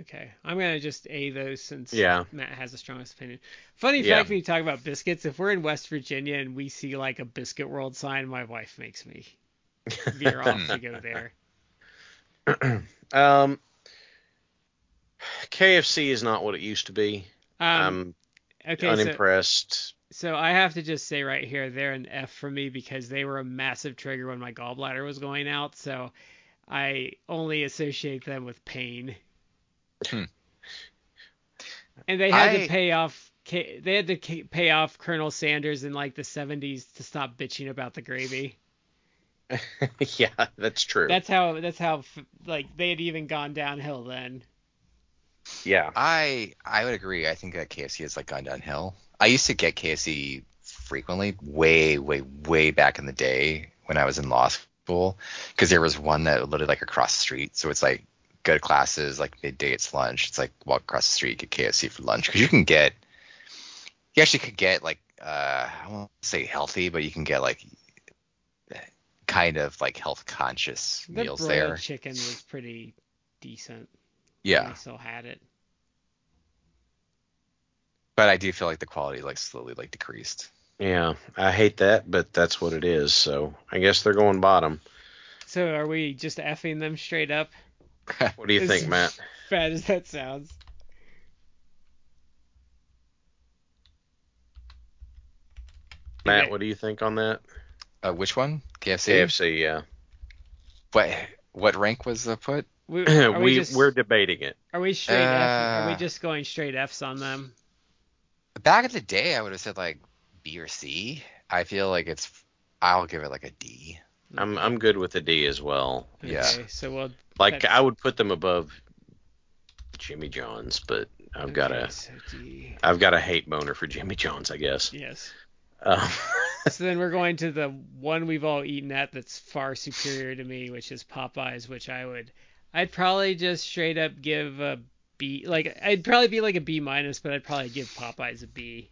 Okay, I'm gonna just a those since Yeah. Matt has the strongest opinion. Funny Yeah. fact when you talk about biscuits, if we're in West Virginia and we see like a Biscuit World sign, my wife makes me veer off to go there. Um, KFC is not what it used to be. Um, I'm okay, so, unimpressed. so I have to just say right here, they're an F for me because they were a massive trigger when my gallbladder was going out. So I only associate them with pain. Hmm. And they had I- to pay off. They had to pay off Colonel Sanders in like the 70s to stop bitching about the gravy. yeah, that's true. That's how. That's how. Like they had even gone downhill then. yeah. I I would agree. I think that KFC has like gone downhill. I used to get KFC frequently, way way way back in the day when I was in law school, because there was one that literally like across the street. So it's like go to classes like midday it's lunch. It's like walk across the street get KFC for lunch because you can get you actually could get like uh I won't say healthy, but you can get like kind of like health conscious The meals broiled there. chicken was pretty decent. Yeah, I still had it. but I do feel like the quality like slowly like decreased. Yeah. I hate that, but that's what it is. So I guess they're going bottom. So are we just effing them straight up? What do you As think, Matt? Bad as that sounds. Matt, Okay. what do you think on that? Uh, which one? KFC. KFC, yeah. What what rank was the put? We, are we, we just, we're debating it. are we straight F? Are we Uh, just going straight Fs on them? Back in the day, I would have said like B or C. I feel like it's. I'll give it like a D. I'm I'm good with a D as well. yeah. So we'll. Like That's- I would put them above Jimmy John's, but I've got okay, a so D. I've got a hate boner for Jimmy John's, I guess. Yes. Um, So then we're going to the one we've all eaten at that's far superior to me, which is Popeyes, which I would, I'd probably just straight up give a B. Like I'd probably be like a B minus, but I'd probably give Popeyes a B.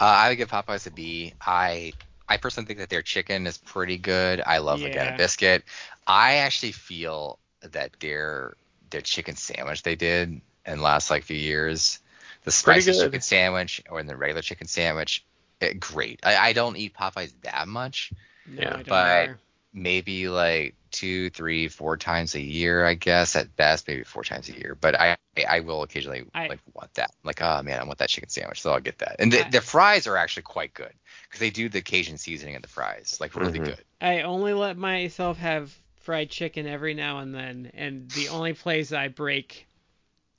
Uh, I would give Popeyes a B. I I personally think that their chicken is pretty good. I love Yeah. again biscuit. I actually feel that their their chicken sandwich they did in the last like few years, the spicy chicken sandwich or the regular chicken sandwich, it, great. I, I don't eat Popeyes that much. No, Yeah, I don't but- either. maybe like two, three, four times a year, I guess at best, maybe four times a year. But I, I will occasionally I- like want that. Like, oh man, I want that chicken sandwich, so I'll get that. And the, I- the fries are actually quite good because they do the Cajun seasoning in the fries, like really Mhm. good. I only let myself have fried chicken every now and then, and the only place I break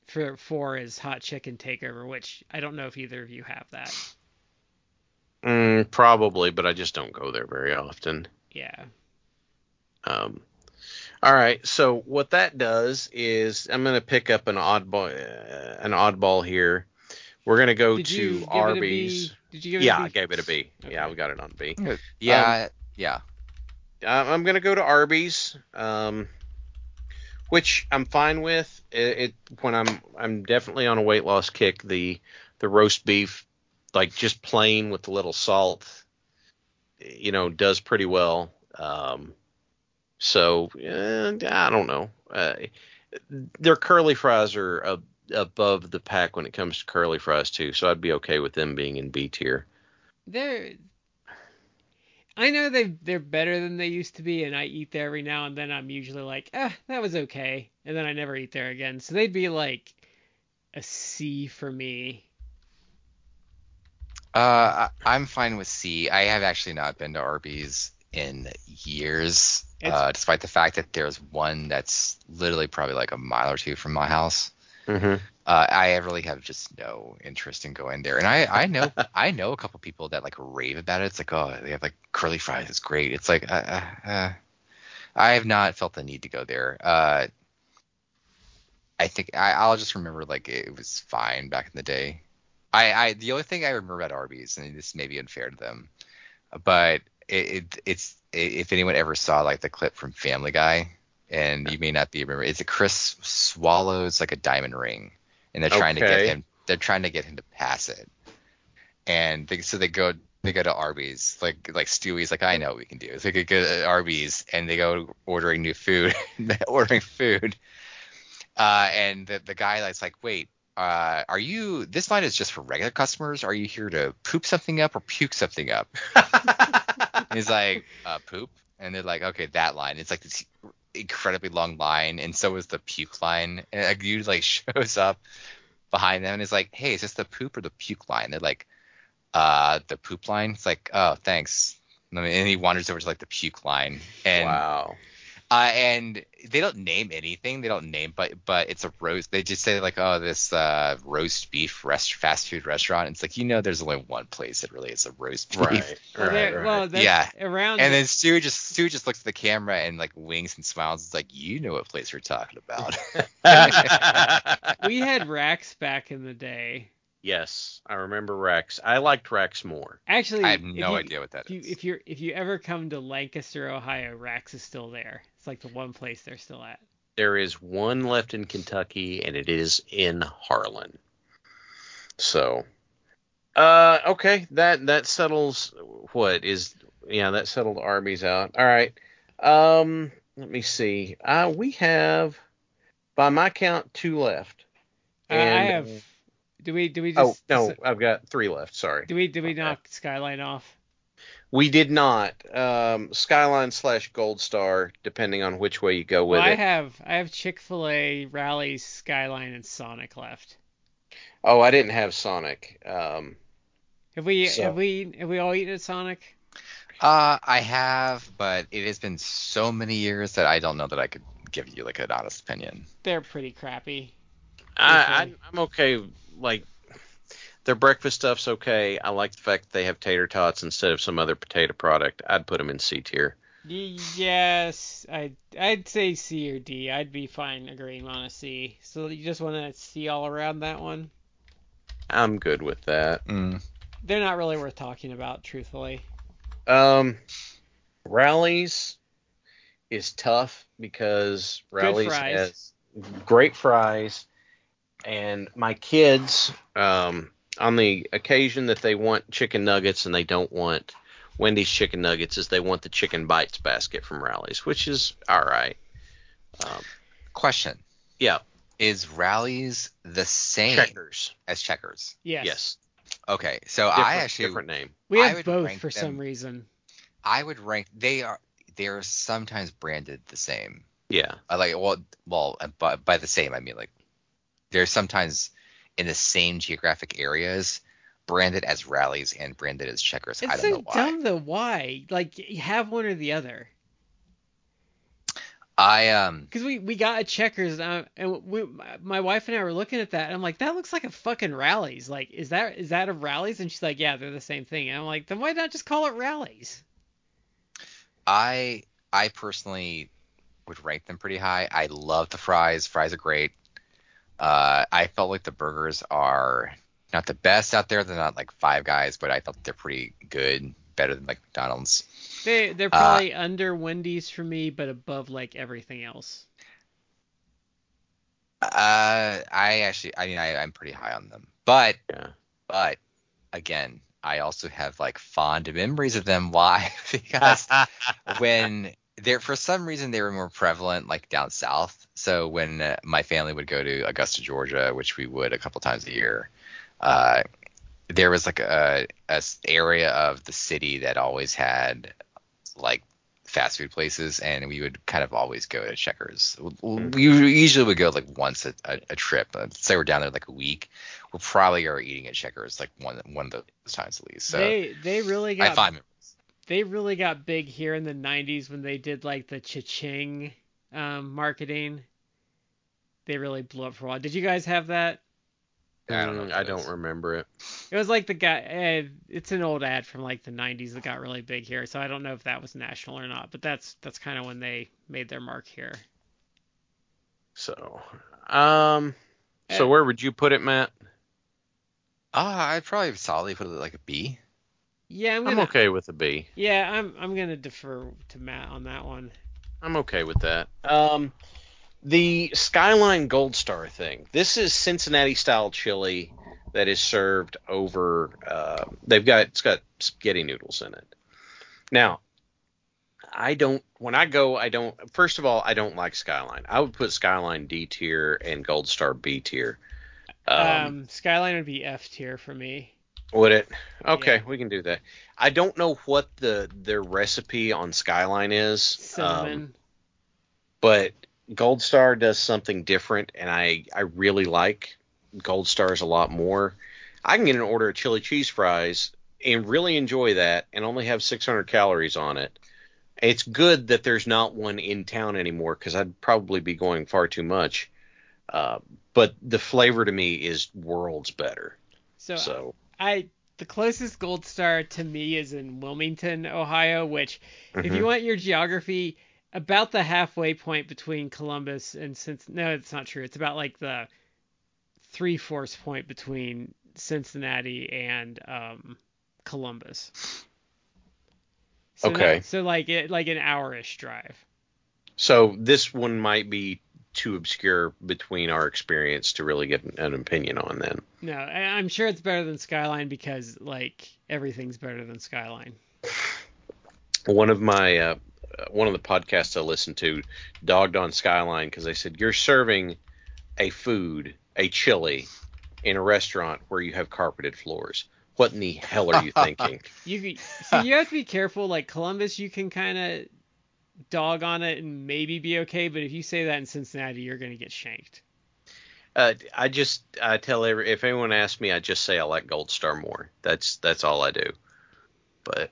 for for is Hot Chicken Takeover, which I don't know if either of you have that. mm, probably, but I just don't go there very often. Yeah. Um, all right, so what that does is I'm gonna pick up an oddball, uh, an oddball here. We're gonna go Did to you give it a Arby's. Did you give it Yeah, a I B? gave it a B. Yeah, we got it on B. Yeah, yeah. Uh, I'm gonna go to Arby's, um, which I'm fine with. It, it when I'm I'm definitely on a weight loss kick. The the roast beef, like just plain with a little salt, you know, does pretty well. Um, so eh, I don't know. Uh, their curly fries are ab- above the pack when it comes to curly fries too. So I'd be okay with them being in B tier. They're I know they they're better than they used to be, and I eat there every now and then. I'm usually like, ah, that was okay, and then I never eat there again. So they'd be like a C for me. Uh, I, I'm fine with C. I have actually not been to Arby's in years, uh, despite the fact that there's one that's literally probably like a mile or two from my house. Mm-hmm. Uh, I really have just no interest in going there, and I, I know I know a couple people that like rave about it. It's like, oh, they have like curly fries. It's great. It's like, uh, uh, uh, I have not felt the need to go there. Uh, I think I, I'll just remember like it was fine back in the day. I, I the only thing I remember about Arby's, and this may be unfair to them, but it, it it's if anyone ever saw like the clip from Family Guy and you may not be remember. It's a Chris swallows like a diamond ring, and they're trying to get him. They're trying to get him to pass it, and they, so they go they go to Arby's. Like like Stewie's like I know what we can do. So they go to Arby's and they go ordering new food, ordering food, uh, and the the guy that's like wait. Uh, are you? This line is just for regular customers. Are you here to poop something up or puke something up? He's like, uh, poop. And they're like, okay, that line. It's like this incredibly long line, and so is the puke line. And a dude like shows up behind them and is like, hey, is this the poop or the puke line? They're like, uh, the poop line. It's like, oh, thanks. And he wanders over to like the puke line, and wow. Uh, and they don't name anything. They don't name, but but it's a roast. They just say like, oh, this uh, roast beef rest fast food restaurant. It's like you know, there's only one place that really is a roast beef. Right. Well, Right. there- right. well, that's Yeah. around And then Stu just Stu just looks at the camera and like winks and smiles. It's like you know what place we're talking about. we had Rax back in the day. yes, I remember Rax. I liked Rax more. Actually, I have no you- idea what that if you, is. if you're if you ever come to Lancaster, Ohio, Rax is still there. It's like the one place they're still at. There is one left in Kentucky, and it is in Harlan. So, uh, okay, that that settles what is yeah that settled Arby's out. All right. Um, let me see. Uh, we have by my count two left. Uh, I have. Do we do we just? Oh just no, I've got three left. Sorry. do we do we Okay. knock Skyline off? We did not. Um, Skyline slash Gold Star, depending on which way you go with Well, I it. have I have Chick Fil A, Rally, Skyline, and Sonic left. oh, I didn't have Sonic. Um, Have we So- have we have we all eaten at Sonic? Uh, I have, but it has been so many years that I don't know that I could give you like an honest opinion. They're pretty crappy. I, I I'm okay. Like their breakfast stuff's okay. I like the fact that they have tater tots instead of some other potato product. I'd put them in C tier. Yes, I I'd say C or D. I'd be fine agreeing on a C. So you just want to C all around that one? I'm good with that. Mm. They're not really worth talking about, truthfully. Um, Rally's is tough because Rally's has great fries, and my kids, um, on the occasion that they want chicken nuggets and they don't want Wendy's chicken nuggets, is they want the chicken bites basket from Rally's, which is all right. Um, Question: yeah, Is Rally's the same checkers. as checkers? Yes. Yes, Okay, so different, I actually different name. We have both rank for some reason. I would rank they are they are sometimes branded the same. Yeah, I like well well uh, by, by the same I mean like they're sometimes in the same geographic areas branded as Rally's and branded as checkers. I It's don't so know why. dumb though. Why? Like you have one or the other. I um Because we, we got a checkers uh, and we, my- my wife and I were looking at that and I'm like that looks like a fucking Rally's like is that is that a Rally's and she's like yeah they're the same thing and I'm like then why not just call it Rally's I I personally would rank them pretty high. I love the fries. Fries are great. Uh, I felt like the burgers are not the best out there. They're not like Five Guys, but I thought they're pretty good, better than like McDonald's. they they're Uh, probably under Wendy's for me but above like everything else Uh, I actually, I mean, I, I'm pretty high on them, but yeah. but again, I also have like fond memories of them. Why? because when they're for some reason they were more prevalent like down south. So when uh, my family would go to Augusta, Georgia, which we would a couple times a year, uh, there was like a area of the city that always had like fast food places, and we would kind of always go to Checkers. We usually would go like once a, a, a trip. Let's say we're down there like a week, we probably are eating at Checkers like one one of those times at least. So they they really I got find they really got big here in the 90s when they did like the cha-ching um, marketing they really blew up for a while did you guys have that I don't know. I don't remember it. It was like the guy. Uh, it's an old ad from like the '90s that got really big here. So I don't know if that was national or not, but that's that's kind of when they made their mark here. So, um, so Eh. where would you put it, Matt? Ah, I'd probably solidly put it like a B. Yeah, I'm I'm okay with a B. Yeah, I'm I'm gonna defer to Matt on that one. I'm okay with that. Um, the Skyline Gold Star thing. This is Cincinnati style chili that is served over. Uh, they've got it's got spaghetti noodles in it. Now, I don't. When I go, I don't. First of all, I don't like Skyline. I would put Skyline D tier and Gold Star B tier. Um, Um, Skyline would be F tier for me. Would it? Okay, yeah. we can do that. I don't know what the their recipe on Skyline is. um, but Gold Star does something different, and I I really like Gold Stars a lot more. I can get an order of chili cheese fries and really enjoy that, and only have 600 calories on it. It's good that there's not one in town anymore because I'd probably be going far too much. Uh, but the flavor to me is worlds better. so So I the closest gold star to me is in Wilmington, Ohio, which if Mhm. you want your geography, about the halfway point between Columbus and since no, it's not true. It's about like the three fourths point between Cincinnati and um, Columbus. So Okay. not- so like it like an hour-ish drive. so this one might be too obscure between our experience to really get an opinion on then. No, I- I'm sure it's better than Skyline because like everything's better than Skyline. one of my uh, one of the podcasts I listened to dogged on Skyline because they said you're serving a food, a chili, in a restaurant where you have carpeted floors. What in the hell are you thinking? You see, you have to be careful. Like Columbus, you can kind of dog on it and maybe be okay, but if you say that in Cincinnati, you're gonna get shanked. uh, I just I tell every if anyone asks me, I just say I like Gold Star more. That's that's all I do. But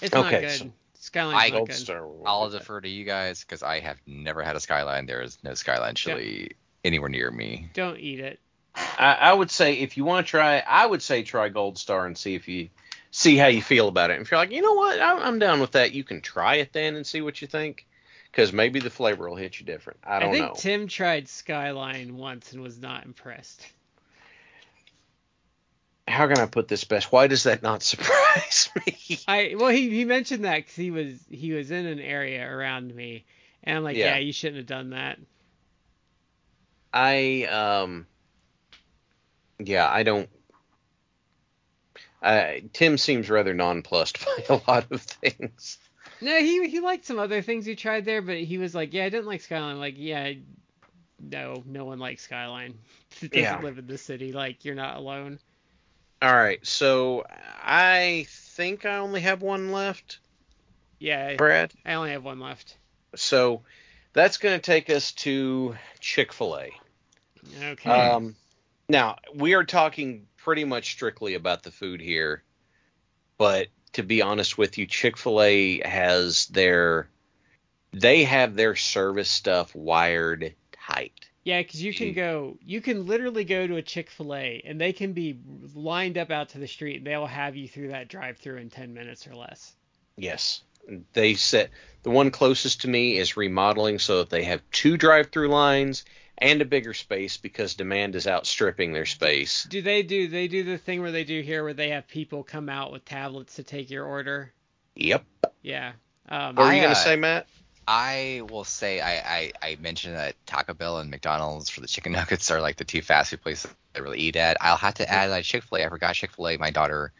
It's Okay, not good. so Skyline's I- not Gold good. Star. I'll defer to you guys because I have never had a skyline. There is no skyline chili anywhere near me. Don't eat it. I, I would say if you want to try, I would say try Gold Star and see if you see how you feel about it. And if you're like, you know what, I'm, I'm down with that, you can try it then and see what you think, because maybe the flavor will hit you different. I don't know. I think know. Tim tried Skyline once and was not impressed. how can I put this best? Why does that not surprise me? I well, he, he mentioned that because he was he was in an area around me, and I'm like, yeah, Yeah. you shouldn't have done that. I um, yeah, I don't. Uh, Tim seems rather nonplussed by a lot of things. No, he he liked some other things he tried there, but he was like, yeah, I didn't like Skyline. Like, yeah, no, no one likes Skyline. It doesn't Yeah. live in the city. Like, you're not alone. All right, so I think I only have one left, Yeah, Brad. I only have one left. So that's going to take us to Chick Fil A. Okay. Um, now we are talking pretty much strictly about the food here, but to be honest with you, Chick Fil A has their they have their service stuff wired tight. yeah, because you can go, you can literally go to a Chick Fil A and they can be lined up out to the street and they'll have you through that drive-through in 10 minutes or less. Yes, they set the one closest to me is remodeling so that they have two drive-through lines and a bigger space because demand is outstripping their space. Do they do they do the thing where they do here where they have people come out with tablets to take your order? Yep. Yeah. Um, What were I, you going uh, to say, Matt? I will say I, I, I mentioned that Taco Bell and McDonald's for the chicken nuggets are like the two fast food places I really eat at. I'll have to add like Chick Fil A. I forgot Chick Fil A. My daughter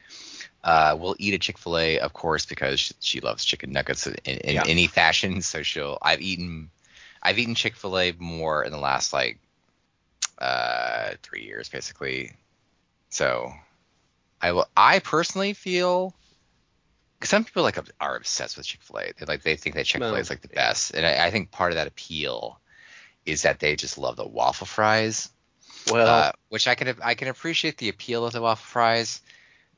uh, will eat a Chick Fil A, of course, because she, she loves chicken nuggets in, in Yeah. any fashion. So she'll. I've eaten I've eaten Chick Fil A more in the last like uh, three years, basically. So I will. I personally feel. 'cause Some people like are obsessed with Chick Fil A. They like they think that Chick Fil A is like the best, and I, I think part of that appeal is that they just love the waffle fries, Well, uh, which I can I can appreciate the appeal of the waffle fries.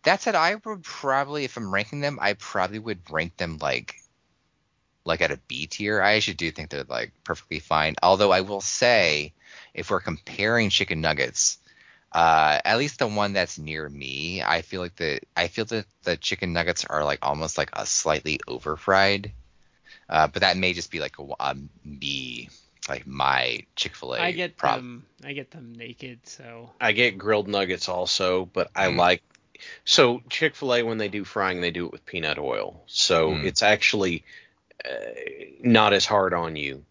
That said, I would probably, if I'm ranking them, I probably would rank them like like at a B tier. I actually do think they're like perfectly fine. Although I will say, if we're comparing chicken nuggets, uh, at least the one that's near me, I feel like the I feel that the chicken nuggets are like almost like a slightly over fried. Uh, but that may just be like a, a me, like my Chick Fil A. I get prob- them I get them naked, so I get grilled nuggets also, but I Mm. like so Chick Fil A when they do frying, they do it with peanut oil, so Mm. it's actually not as hard on you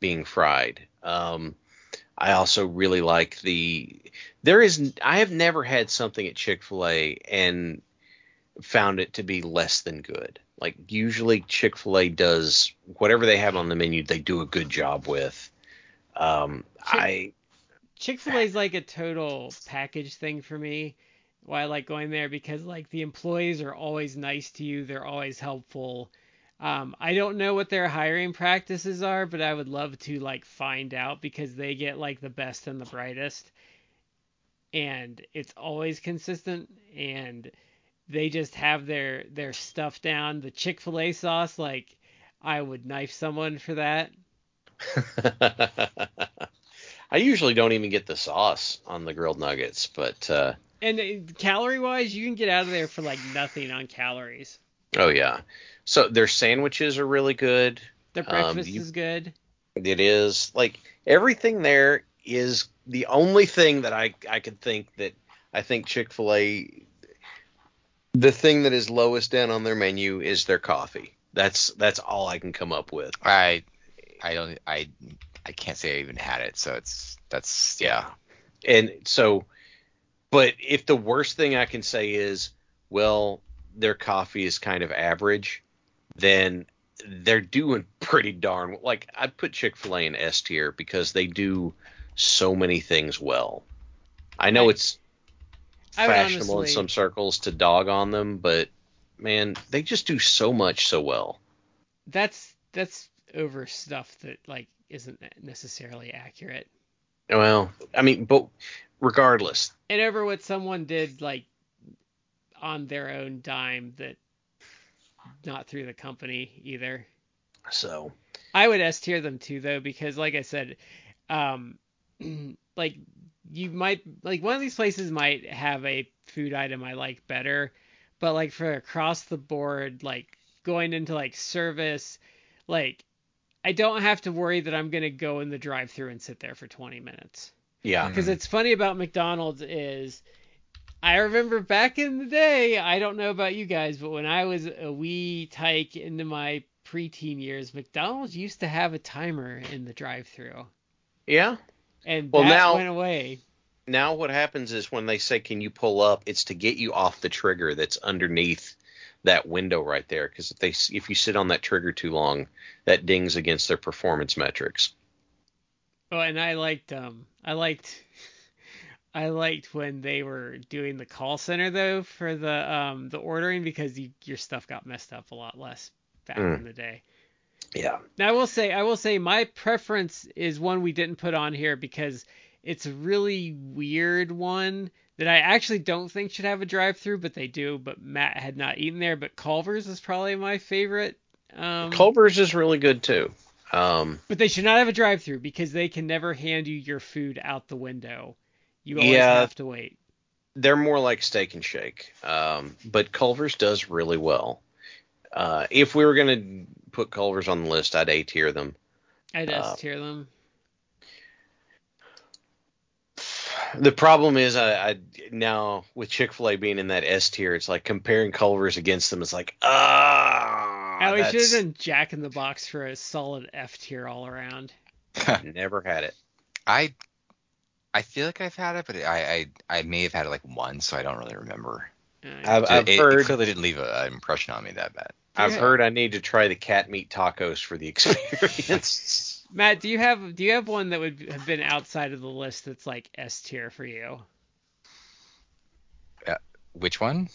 being fried. Um, I also really like the there is I have never had something at Chick-fil-A and found it to be less than good. Like usually Chick-fil-A does whatever they have on the menu, they do a good job with. Um, Chick- I Chick Fil A is like a total package thing for me. Why I like going there because like the employees are always nice to you. They're always helpful. Um, I don't know what their hiring practices are, but I would love to like find out because they get like the best and the brightest, and it's always consistent. And they just have their their stuff down. The Chick Fil A sauce, like I would knife someone for that. I usually don't even get the sauce on the grilled nuggets, but uh, And calorie wise, you can get out of there for like nothing on calories. Oh yeah. So their sandwiches are really good. Their Um, breakfast you- is good. It is like everything there is the only thing that I I could think that I think Chick Fil A the thing that is lowest down on their menu is their coffee. That's that's all I can come up with. I I don't I I can't say I even had it, so it's that's yeah. And so, but if the worst thing I can say is, well, their coffee is kind of average, then they're doing pretty darn like I'd put Chick Fil A in S tier because they do so many things well. I know it's fashionable in some circles to dog on them, but man, they just do so much so well. That's that's over stuff that like isn't necessarily accurate. Well, I mean, but regardless, And over what someone did like on their own dime that not through the company either. so I would S tier them too though because like I said, um like you might like one of these places might have a food item I like better, but like for across the board like going into like service, like I don't have to worry that I'm going to go in the drive-through and sit there for 20 minutes. yeah, Because it's funny about McDonald's is I remember back in the day, I don't know about you guys, but when I was a wee tyke into my preteen years, McDonald's used to have a timer in the drive-through, yeah. and Well, that now- went away. now what happens is when they say can you pull up it's to get you off the trigger that's underneath that window right there because if they if you sit on that trigger too long that dings against their performance metrics Oh, and I liked um, I liked. I liked when they were doing the call center though for the um the ordering because you, your stuff got messed up a lot less back Mm. in the day. yeah Now I will say I will say my preference is one we didn't put on here because it's a really weird one that I actually don't think should have a drive-through, but they do. But Matt had not eaten there. But Culver's is probably my favorite. Um, culver's is really good too um but they should not have a drive-through because they can never hand you your food out the window. You always Yeah. have to wait. they're more like steak and shake um but culver's does really well uh if we were gonna put culver's on the list i'd a tier them I'd Uh, S tier them. The problem is, I, I now with Chick Fil A being in that S tier, it's like comparing Culver's against them. It's like, ah, Oh, we should have done Jack in the Box for a solid F tier all around. never had it. I I feel like I've had it, but I I, I may have had it like once, so I don't really remember. Uh, I've, It- I've it, heard, it clearly didn't leave an impression on me that bad. I've Yeah. heard I need to try the cat meat tacos for the experience. Matt, do you have do you have one that would have been outside of the list that's like S tier for you? Which one?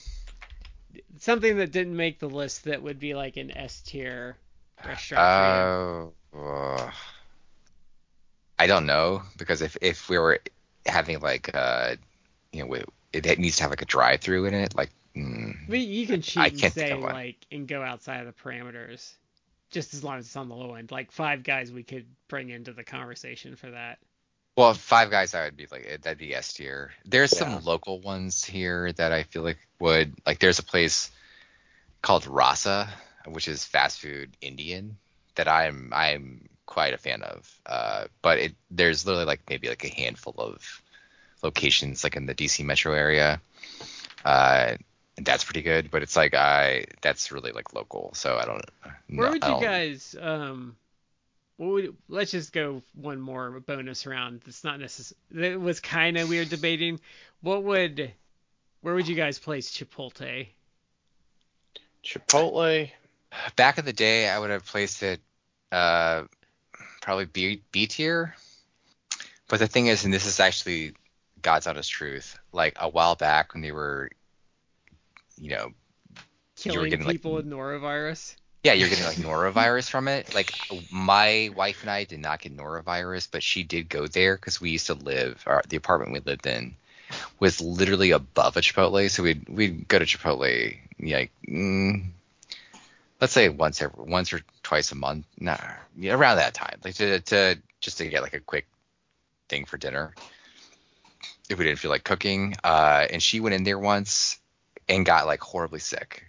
Something that didn't make the list that would be like an S tier restaurant Uh, uh, I don't know because if if we were having like uh you know it, it needs to have like a drive through in it like mm, you. But you can cheat I and can't say like and go outside of the parameters, just as long as it's on the low end. Like five guys we could bring into the conversation for that. well five guys I would be like that'd be S tier. There's Yeah. some local ones here that I feel like would like there's a place called Rasa which is fast food Indian that I'm I'm quite a fan of. Uh, but it there's literally like maybe like a handful of locations like in the DC metro area. Uh, and that's pretty good. But it's like I that's really like local, so I don't. Where no, would you don't- guys um what would let's just go one more bonus round. It's not necessary. It was kind of weird debating. What would where would you guys place Chipotle? Chipotle. Back in the day, I would have placed it uh, probably B, B tier. But the thing is, and this is actually God's honest truth, like a while back when they were, you know, You were Killing getting, like, people with norovirus. yeah, you're getting like norovirus from it. Like my wife and I did not get norovirus, but she did go there because we used to live, or the apartment we lived in was literally above a Chipotle, so we'd we'd go to Chipotle like mm, let's say once every once or twice a month, nah, around that time, like to to just to get like a quick thing for dinner if we didn't feel like cooking. Uh, and she went in there once and got like horribly sick.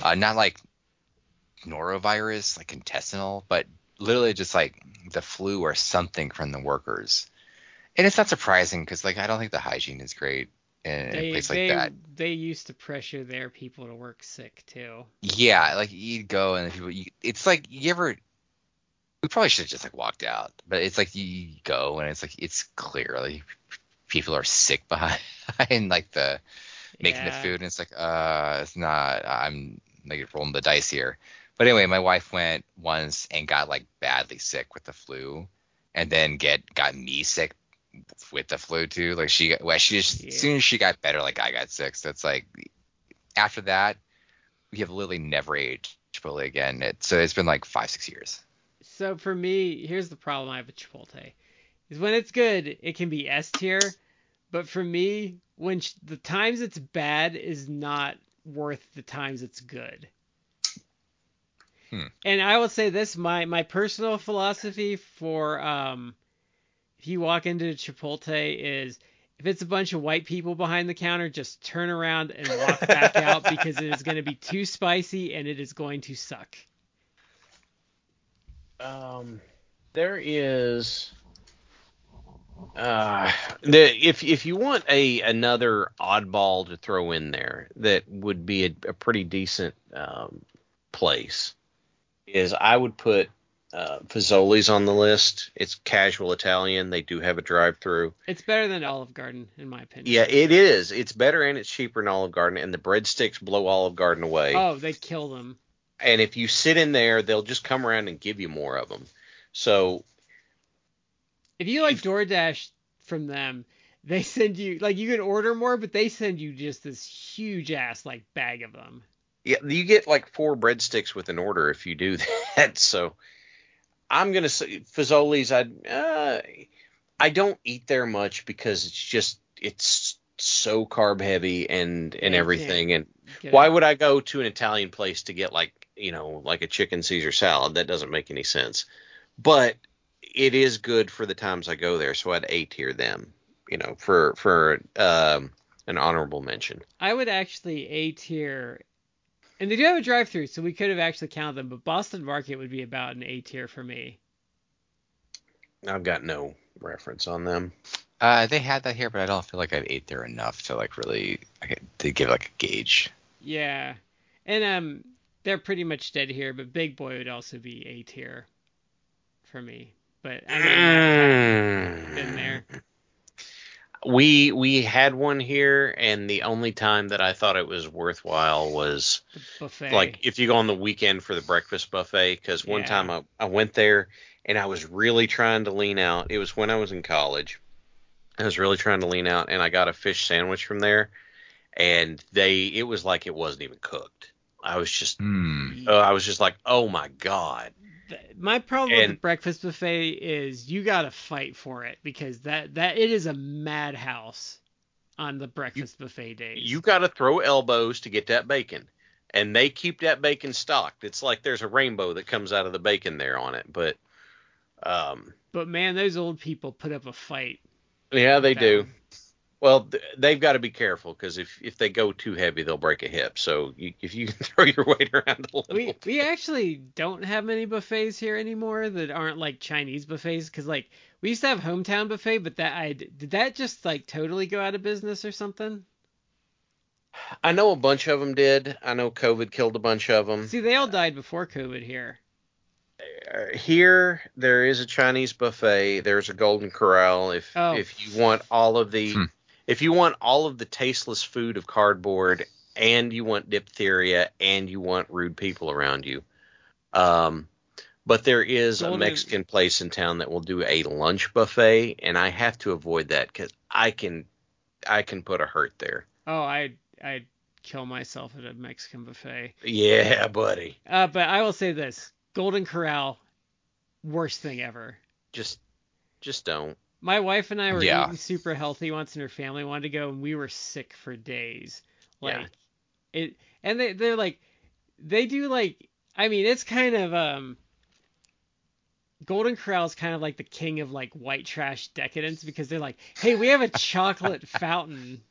Uh, not like norovirus, like intestinal, but literally just like the flu or something from the workers. And it's not surprising because like I don't think the hygiene is great in, in a They place they like that. they used to pressure their people to work sick too. Yeah, like you'd go and people, you, it's like you ever. We probably should have just like walked out, but it's like you go and it's like it's clear like people are sick behind, behind like the making the food, and it's like uh, it's not. I'm like rolling the dice here. But anyway, my wife went once and got like badly sick with the flu, and then get got me sick with the flu too. Like she got, well, she just Yeah. as soon as she got better, like I got sick. So it's like after that, we have literally never aged Chipotle again. It, so it's been like five, six years. So for me, here's the problem I have with Chipotle. Is when it's good, it can be S tier, but for me, when ch- the times it's bad is not worth the times it's good. Hmm. And I will say this, my my personal philosophy for um you walk into Chipotle is if it's a bunch of white people behind the counter, just turn around and walk back out because it is going to be too spicy and it is going to suck. Um, there is. Uh, the if if you want a another oddball to throw in there that would be a, a pretty decent um, place is I would put uh, Fazoli's on the list. It's casual Italian. They do have a drive-through. It's better than Olive Garden, in my opinion. Yeah, it is. It's better and it's cheaper than Olive Garden, and the breadsticks blow Olive Garden away. Oh, they kill them. and if you sit in there, they'll just come around and give you more of them. So If you like DoorDash from them, they send you like you can order more, but they send you just this huge ass like bag of them. yeah, you get like four breadsticks with an order if you do that. So I'm gonna say Fazoli's. I uh, I don't eat there much because it's just it's so carb heavy and and Yeah, everything. And why would I go to an Italian place to get like you know like a chicken Caesar salad? That doesn't make any sense. But it is good for the times I go there, so I'd A tier them. You know, for for um, an honorable mention. I would actually A tier, and they do have a drive-through, so we could have actually counted them. But Boston Market would be about an A tier for me. I've got no reference on them. Uh, they had that here, but I don't feel like I've ate there enough to like really like, to give like a gauge. Yeah, and um, they're pretty much dead here. But Big Boy would also be A tier for me. But I mean, been there. We we had one here, and the only time that I thought it was worthwhile was like if you go on the weekend for the breakfast buffet. Because one Yeah. time I, I went there and I was really trying to lean out. It was when I was in college. I was really trying to lean out, and I got a fish sandwich from there, and they it was like it wasn't even cooked. I was just Hmm. uh, I was just like, oh my god. My problem with the breakfast buffet is you gotta fight for it because that that it is a madhouse on the breakfast buffet days. You got to throw elbows to get that bacon, and they keep that bacon stocked. It's like there's a rainbow that comes out of the bacon there on it. But, um, but man, those old people put up a fight. yeah, they do. one. Well, they've got to be careful because if if they go too heavy, they'll break a hip. So you, if you can throw your weight around a little, We we actually don't have many buffets here anymore that aren't like Chinese buffets because like we used to have hometown buffet, but that I did that just like totally go out of business or something? I know a bunch of them did. I know COVID killed a bunch of them. See, they all died before COVID here. Uh, here there is a Chinese buffet. There's a Golden Corral. If Oh. if you want all of the Hmm. If you want all of the tasteless food of cardboard, and you want diphtheria, and you want rude people around you, um, but there is a Mexican place in town that will do a lunch buffet, and I have to avoid that because I can I can put a hurt there. Oh, I I'd kill myself at a Mexican buffet. Yeah, buddy. Uh, but I will say this: Golden Corral, worst thing ever. Just just don't. My wife and I were Yeah. eating super healthy once, and her family wanted to go, and we were sick for days. Like Yeah. it, and they they're like, they do like, I mean, it's kind of um. Golden Corral is kind of like the king of like white trash decadence because they're like, hey, we have a chocolate fountain.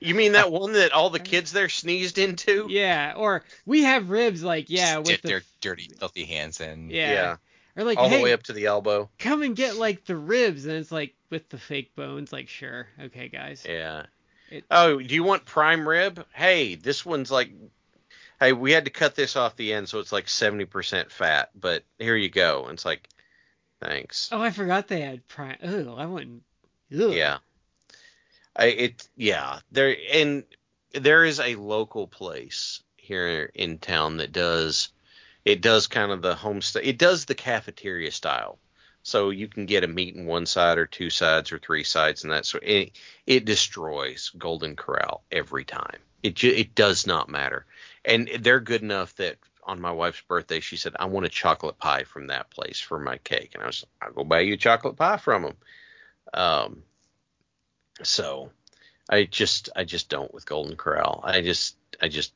You mean that one that all the kids there sneezed into? Yeah, or we have ribs like yeah Just with dip the their dirty, filthy hands in. yeah. Yeah. Or like all hey, the way up to the elbow. come and get like the ribs and it's like with the fake bones like sure okay guys Yeah. It- oh, do you want prime rib? Hey, this one's like, hey, we had to cut this off the end, so it's like seventy percent fat. But here you go. And it's like, thanks. oh i forgot they had prime oh i wouldn't ugh. Yeah. I it yeah there and there is a local place here in town that does it does kind of the homestay it does the cafeteria style. So you can get a meat in one side or two sides or three sides and that so it it destroys Golden Corral every time. It ju- it does not matter. And they're good enough that on my wife's birthday she said I want a chocolate pie from that place for my cake. And I was I'll go buy you a chocolate pie from them um so I just I just don't with Golden Corral. I just I just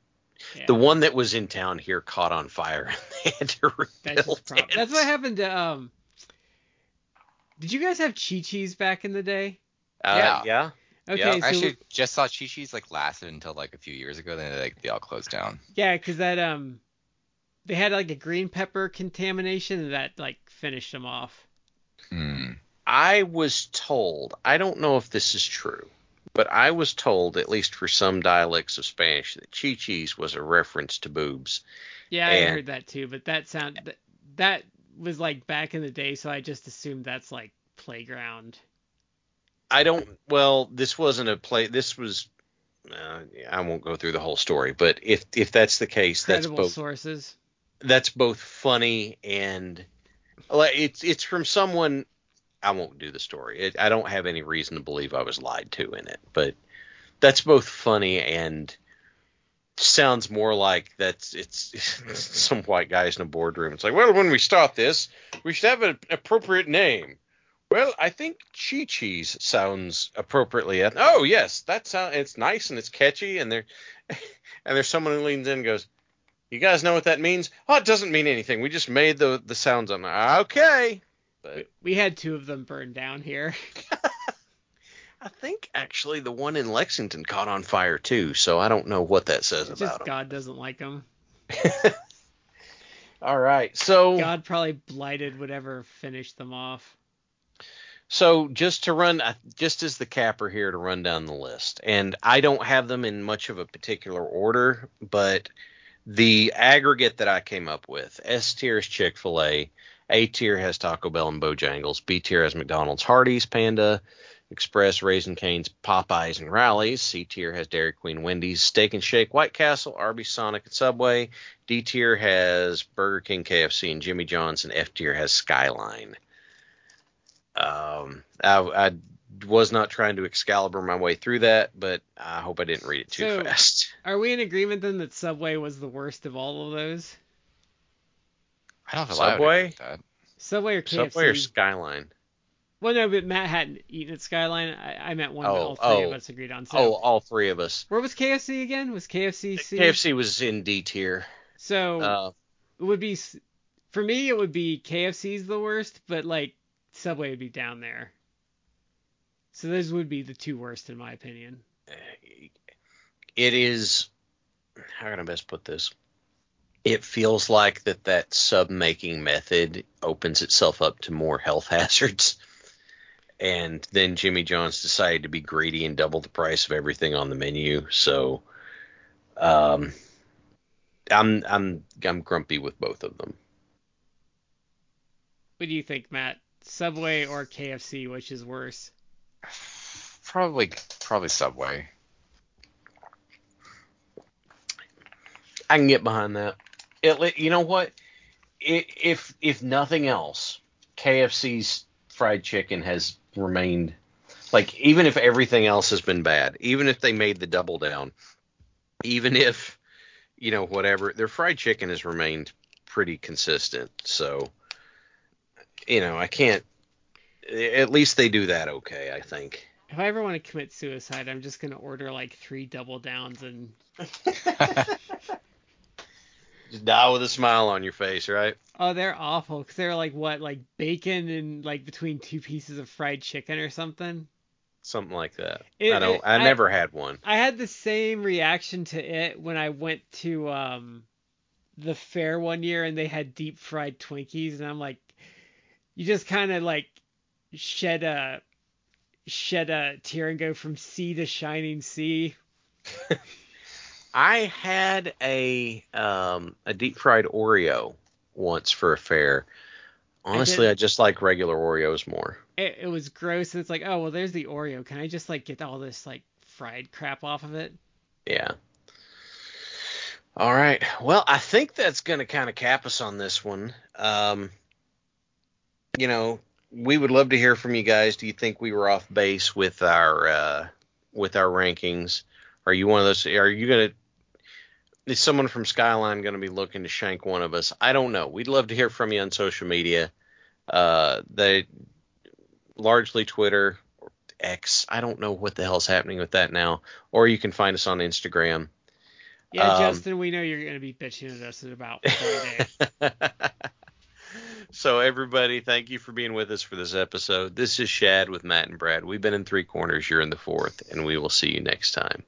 Yeah. the one that was in town here caught on fire and they had to that's, rebuild just prob- it. that's what happened to um did you guys have Chi Chi's back in the day Uh, Yeah. yeah. okay Yeah, I so actually just saw Chi Chi's like lasted until like a few years ago. Then like they all closed down. yeah because that um they had like a green pepper contamination that like finished them off Hmm. I was told, I don't know if this is true, but I was told, at least for some dialects of Spanish, that Chi Chi's was a reference to boobs. yeah i heard that too but that sound that, that was like back in the day so i just assumed that's like playground I don't. Well, this wasn't a play. This was. Uh, I won't go through the whole story, but if if that's the case, that's credible both sources that's both funny and like it's it's from someone I won't do the story. It, I don't have any reason to believe I was lied to in it, but that's both funny and sounds more like that's it's, some white guys in a boardroom. It's like, well, when we start this, we should have an appropriate name. Well, I think Chi Chi's sounds appropriately. Oh yes, that sound it's nice and it's catchy, and there and there's someone who leans in and goes, "You guys know what that means? Oh, it doesn't mean anything. We just made the the sounds on there. Okay." But we had two of them burned down here I think actually the one in Lexington caught on fire too, so I don't know what that says It's about just 'em. God doesn't like them. All right, so God probably blighted whatever finished them off. So just to run, just as the capper here to run down the list, and I don't have them in much of a particular order, but the aggregate that I came up with: S tier is Chick Fil A, A tier has Taco Bell and Bojangles, B tier has McDonald's, Hardee's, Panda Express, Raising Cane's, Popeyes, and Rally's. C tier has Dairy Queen, Wendy's, Steak and Shake, White Castle, Arby's, Sonic, and Subway. D tier has Burger King, KFC, and Jimmy John's, and F tier has Skyline. Um, I, I was not trying to Excalibur my way through that, but I hope I didn't read it too So- fast. Are we in agreement then that Subway was the worst of all of those? I don't know if Subway? agree that. Subway or KFC? Subway or Skyline? well, no, but Matt hadn't eaten at Skyline. I, I meant one that Oh, all three of oh. us agreed on. So, Oh, all three of us. where was KFC again? Was KFC C? KFC was in D tier. So Uh, it would be for me. It would be KFC's the worst, but like Subway would be down there. So those would be the two worst in my opinion. it is. How can I best put this? It feels like that that sub making method opens itself up to more health hazards. And then Jimmy John's decided to be greedy and double the price of everything on the menu. So Um, I'm I'm I'm grumpy with both of them. What do you think, Matt? Subway or KFC, which is worse? Probably probably Subway. I can get behind that. It, you know what? If if nothing else, KFC's fried chicken has remained like even if everything else has been bad, even if they made the double down, even if you know whatever, their fried chicken has remained pretty consistent. So you know, I can't. At least they do that okay, I think. If I ever want to commit suicide, I'm just gonna order like three double downs and Just die with a smile on your face, right? Oh, they're awful because they're like what, like bacon and like between two pieces of fried chicken or something. Something like that. It- I don't. I, I- never had one. I had the same reaction to it when I went to um the fair one year and they had deep fried Twinkies and I'm like, you just kind of like shed a shed a tear and go from sea to shining sea. I had a um a deep fried Oreo once for a fair. Honestly, did- I just like regular Oreos more. It, it was gross and it's like, oh well, there's the Oreo. Can I just like get all this like fried crap off of it? Yeah. All right. Well, I think that's going to kind of cap us on this one. Um, you know, we would love to hear from you guys. Do you think we were off base with our uh, with our rankings? Are you one of those? Are you going to? Is someone from Skyline going to be looking to shank one of us? I don't know. We'd love to hear from you on social media. Uh, they largely Twitter X. I don't know what the hell's happening with that now. Or you can find us on Instagram. Yeah, Um, Justin, we know you're gonna be bitching at us in about so everybody, thank you for being with us for this episode. This is Shad with Matt and Brad. We've been in three corners. You're in the fourth, and we will see you next time.